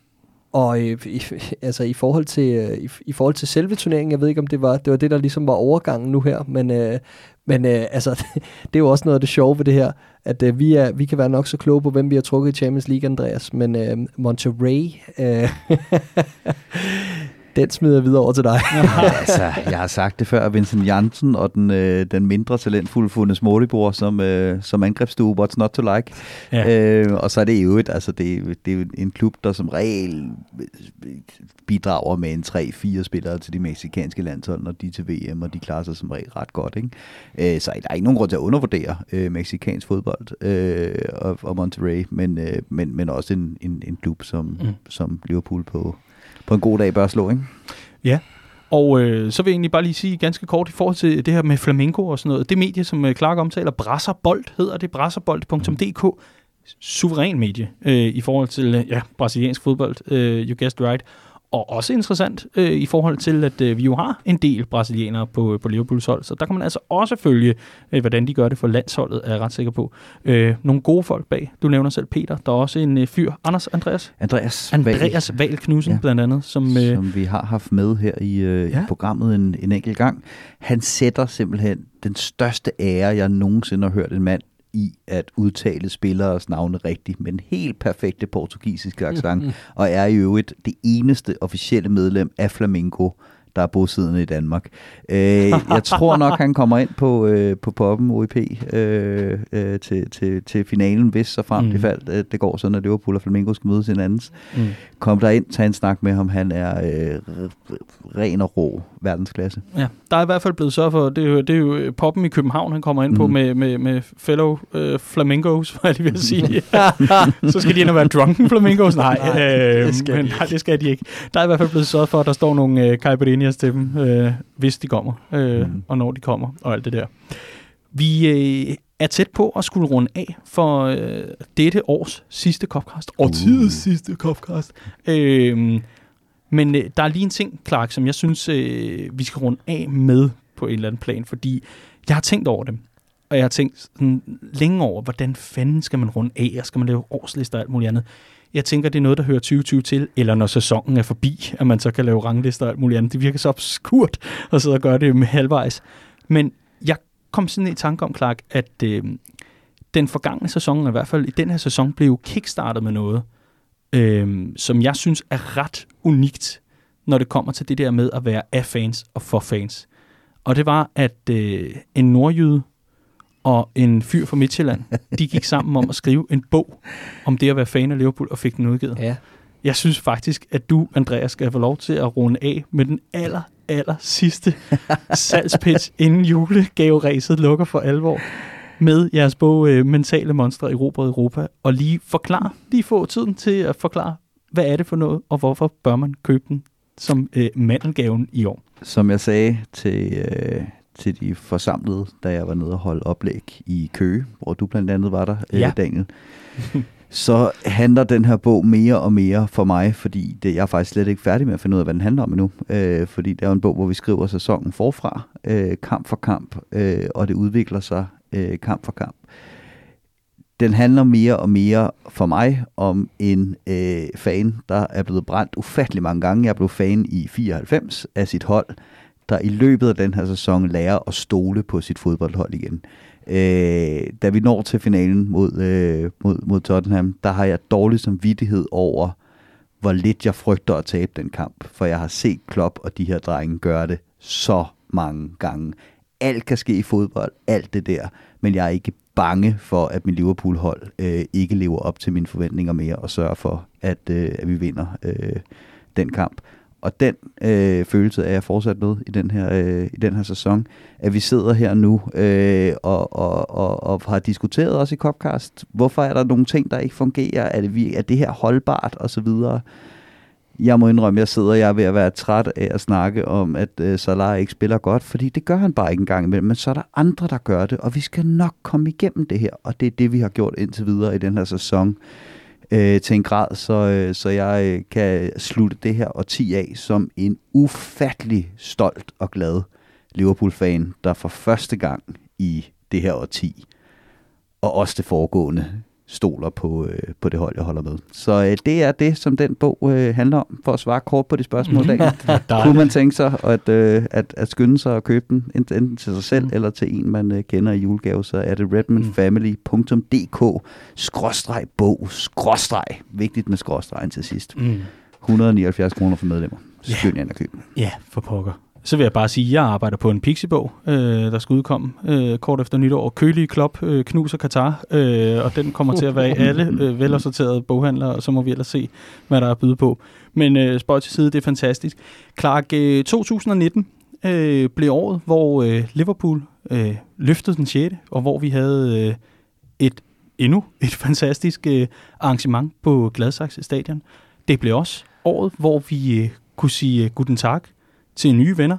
og i, i, altså i forhold til øh, i, i forhold til selve turneringen, jeg ved ikke om det var det var det der ligesom var overgangen nu her, men øh, men øh, altså det er jo også noget af det sjove ved det her, at øh, vi er vi kan være nok så kloge på hvem vi har trukket i Champions League, Andreas, men øh, Monterrey øh, den smider jeg videre over til dig. Ja, altså, jeg har sagt det før, Vincent Jansen og den, øh, den mindre talentfulde Fundes Målibor som, øh, som angrebsstue, what's not to like. Ja. Øh, og så er det jo et, altså det, det er en klub, der som regel bidrager med en 3-4 spillere til de meksikanske landshold, når de er til VM, og de klarer sig som regel ret godt. Ikke? Øh, så der er ikke nogen grund til at undervurdere øh, meksikansk fodbold øh, og, og Monterrey, men, øh, men, men også en, en, en klub, som, mm. som Liverpool på, på en god dag bør slå. Ikke? Ja, og øh, så vil jeg egentlig bare lige sige ganske kort i forhold til det her med flamenco og sådan noget. Det medie, som øh, Clark omtaler, Brasserbold hedder det, brasserbold.dk, suveræn medie øh, i forhold til øh, ja, brasiliansk fodbold, øh, you guessed right. Og også interessant øh, i forhold til, at øh, vi jo har en del brasilianere på, på Liverpools hold, så der kan man altså også følge, øh, hvordan de gør det for landsholdet, er jeg ret sikker på. Øh, nogle gode folk bag. Du nævner selv Peter. Der er også en øh, fyr, Anders Andreas. Andreas, Andreas Val Knudsen, Ja. blandt andet, som... Øh, som vi har haft med her i, øh. Ja. i programmet en, en enkelt gang. Han sætter simpelthen den største ære, jeg nogensinde har hørt en mand i at udtale spilleres navne rigtigt, med en helt perfekte portugisiske accent, og er i øvrigt det eneste officielle medlem af Flamingo, der er bosiddende i Danmark. Øh, jeg tror nok, han kommer ind på, øh, på poppen OEP øh, øh, til, til, til finalen, hvis så frem mm. Det fald, øh, det går sådan, at Liverpool og Flamingo skal mødes hinandens. mm. Kom der ind, tag en snak med ham. Han er øh, ren og rå verdensklasse. Ja, der er i hvert fald blevet sørget for, det er jo, det er jo øh, poppen i København, han kommer ind på Mhm. med, med, med fellow øh, flamingos, var jeg lige at sige. så skal de ind og være drunken flamingos? Nej, Nej, øh, det skal men, de nej, det skal de ikke. Der er i hvert fald blevet sørget for, at der står nogle øh, caipirinhas til dem, øh, hvis de kommer, øh, Mhm. mm. og når de kommer, og alt det der. Vi øh, er tæt på at skulle runde af for øh, dette års sidste Copcast. Årtidets Uh. sidste Copcast. Øh, men øh, der er lige en ting, Clark, som jeg synes, øh, vi skal runde af med på en eller anden plan, fordi jeg har tænkt over det. Og jeg har tænkt sådan længe over, hvordan fanden skal man runde af, og skal man lave årslister og alt muligt andet. Jeg tænker, det er noget, der hører 2020 til, eller når sæsonen er forbi, at man så kan lave ranglister og alt muligt andet. Det virker så obskurt at sidde og gøre det med halvvejs. Men jeg kom sådan i tanke om, Clark, at øh, den forgangne sæson, i hvert fald i den her sæson, blev kickstartet med noget, øh, som jeg synes er ret unikt, når det kommer til det der med at være af fans og for fans. Og det var, at øh, en nordjyde og en fyr fra Midtjylland, de gik sammen om at skrive en bog om det at være fan af Liverpool og fik den udgivet. Ja. Jeg synes faktisk, at du, Andreas, skal få lov til at runde af med den aller, aller sidste salgspitch, inden julegaveræset lukker for alvor med jeres bog øh, Mentale Monstre i Robert Europa, og lige forklare, lige få tiden til at forklare, hvad er det for noget, og hvorfor bør man købe den som øh, mandelgaven i år. Som jeg sagde til, øh, til de forsamlede, da jeg var nede og holde oplæg i Køge, hvor du blandt andet var der, øh, Ja. Daniel, så handler den her bog mere og mere for mig, fordi det, jeg er faktisk slet ikke færdig med at finde ud af, hvad den handler om endnu. Øh, fordi det er en bog, hvor vi skriver sæsonen forfra, øh, kamp for kamp, øh, og det udvikler sig øh, kamp for kamp. Den handler mere og mere for mig om en øh, fan, der er blevet brændt ufattelig mange gange. Jeg blev fan i 94 af sit hold, der i løbet af den her sæson lærer at stole på sit fodboldhold igen. Øh, da vi når til finalen mod, øh, mod, mod Tottenham, der har jeg dårlig samvittighed over, hvor lidt jeg frygter at tabe den kamp. For jeg har set Klopp og de her drenge gøre det så mange gange. Alt kan ske i fodbold, alt det der, men jeg er ikke bange for, at min Liverpool-hold øh, ikke lever op til mine forventninger mere og sørger for, at, øh, at vi vinder øh, den kamp. Og den øh, følelse er jeg fortsat med i den her, øh, i den her sæson, at vi sidder her nu øh, og, og, og, og har diskuteret også i Copcast, hvorfor er der nogle ting, der ikke fungerer, er det, vi, er det her holdbart og så videre jeg må indrømme, jeg sidder jeg er ved at være træt af at snakke om, at øh, Salah ikke spiller godt, fordi det gør han bare ikke engang imellem, men så er der andre, der gør det, og vi skal nok komme igennem det her, og det er det, vi har gjort indtil videre i den her sæson øh, til en grad, så, øh, så jeg øh, kan slutte det her årti af som en ufattelig stolt og glad Liverpool-fan, der for første gang i det her årti, og også det foregående, stoler på, øh, på det hold, jeg holder med. Så øh, det er det, som den bog øh, handler om, for at svare kort på de spørgsmål. Mm. Kunne man tænke sig at, øh, at, at skynde sig og købe den, enten til sig selv mm. eller til en, man øh, kender i julegave, så er det redmondfamily.dk skråstreg bog, skråstreg. Vigtigt med skråstregen til sidst. Mm. 179 kroner for medlemmer. Skynd jer at købe den. Ja, for pokker. Så vil jeg bare sige, at jeg arbejder på en Pixie-bog, øh, der skal udkomme øh, kort efter nytår. Kølige Klop øh, knuser Katar, øh, og den kommer til at være i alle øh, velassorterede boghandlere, og så må vi ellers se, hvad der er at byde på. Men øh, spøj til side, det er fantastisk. Clark, øh, 2019 øh, blev året, hvor øh, Liverpool øh, løftede den 6., og hvor vi havde øh, et endnu et fantastisk øh, arrangement på Gladsaxe Stadion. Det blev også året, hvor vi øh, kunne sige uh, guten tak til nye venner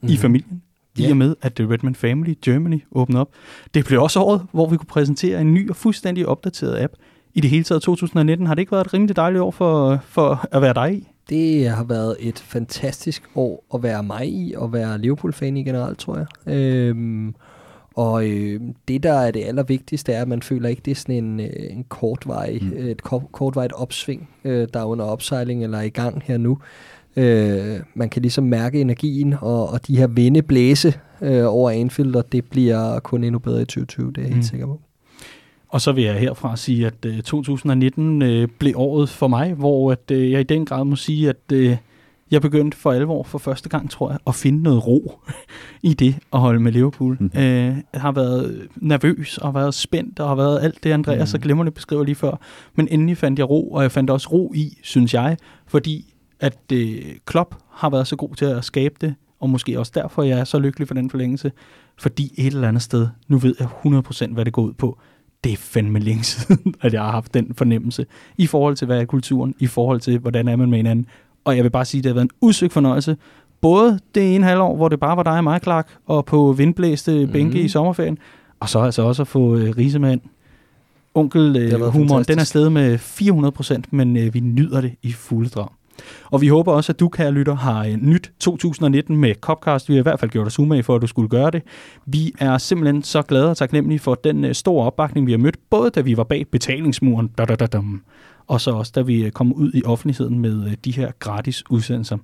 mm. i mhm. familien, yeah. i og med, at The Redman Family Germany åbnede op. Det blev også året, hvor vi kunne præsentere en ny og fuldstændig opdateret app. I det hele taget 2019 har det ikke været et rimelig dejligt år for, for at være dig i? Det har været et fantastisk år at være mig i, og være Liverpool-fan i generelt, tror jeg. Øhm, og øh, det, der er det allervigtigste, er, at man føler ikke, det er sådan en, øh, en kortvej, mm. et kortvejt opsving, øh, der er under opsejling eller er i gang her nu. Øh, man kan ligesom mærke energien, og, og de her vinde blæse øh, over Anfield, og det bliver kun endnu bedre i 2020, det er jeg helt mm. sikker på. Og så vil jeg herfra sige, at øh, 2019 øh, blev året for mig, hvor at, øh, jeg i den grad må sige, at øh, jeg begyndte for alvor for første gang, tror jeg, at finde noget ro i det at holde med Liverpool. Mm. Øh, jeg har været nervøs og været spændt og har været alt det, Andreas mm. så glemmer det beskriver lige før. Men endelig fandt jeg ro, og jeg fandt også ro i, synes jeg, fordi at øh, Klopp har været så god til at skabe det, og måske også derfor, jeg er så lykkelig for den forlængelse, fordi et eller andet sted, nu ved jeg 100% hvad det går ud på, det er fandme længe siden, at jeg har haft den fornemmelse, i forhold til, hvad er kulturen, i forhold til, hvordan er man med hinanden. Og jeg vil bare sige, at det har været en udsøgt fornøjelse, både det ene halvår, hvor det bare var dig og mig, Clark, og på vindblæste bænke mm. i sommerferien, og så altså også at få øh, Risemand onkel øh, humoren, den er stedet med 400%, men øh, vi nyder det i fulde drag. Og vi håber også, at du, kære lytter, har øh, nyt 2019 med Copcast. Vi har i hvert fald gjort os umage for, at du skulle gøre det. Vi er simpelthen så glade og taknemmelige for den øh, store opbakning, vi har mødt, både da vi var bag betalingsmuren, da, da, da, og så også da vi øh, kom ud i offentligheden med de her gratis udsendelser.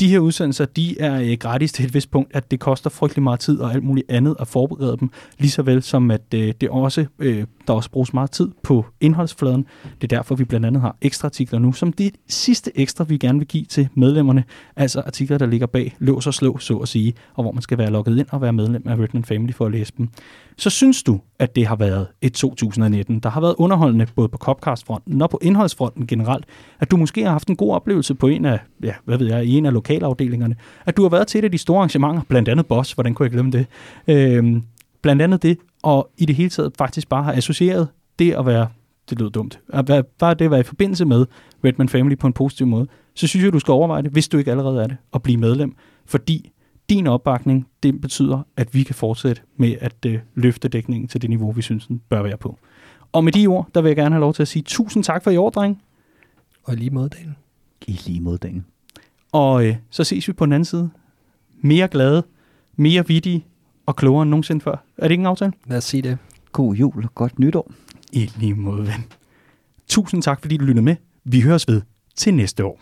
De her udsendelser, de er øh, gratis til et vist punkt, at det koster frygtelig meget tid og alt muligt andet at forberede dem, lige så vel som at øh, det også, øh, der også bruges meget tid på indholdsfladen. Det er derfor, vi blandt andet har ekstra artikler nu, som det sidste ekstra, vi gerne vil give til medlemmerne, altså artikler, der ligger bag lås og slå, så at sige, og hvor man skal være logget ind og være medlem af Redman Family for at læse dem så synes du, at det har været et 2019, der har været underholdende både på Copcast-fronten og på indholdsfronten generelt, at du måske har haft en god oplevelse på en af, ja, hvad ved jeg, i en af lokalafdelingerne, at du har været til et af de store arrangementer, blandt andet Boss, hvordan kunne jeg glemme det, øhm, blandt andet det, og i det hele taget faktisk bare har associeret det at være, det lyder dumt, at være, bare det at være i forbindelse med Redman Family på en positiv måde, så synes jeg, du skal overveje det, hvis du ikke allerede er det, at blive medlem, fordi din opbakning, det betyder, at vi kan fortsætte med at øh, løfte dækningen til det niveau, vi synes, den bør være på. Og med de ord, der vil jeg gerne have lov til at sige tusind tak for i år, dreng. Og lige måde, Daniel. I lige måde, Daniel. Og øh, så ses vi på den anden side. Mere glade, mere vittige og klogere end nogensinde før. Er det ikke en aftale? Lad os sige det. God jul og godt nytår. I lige måde, ven. Tusind tak, fordi du lyttede med. Vi høres ved til næste år.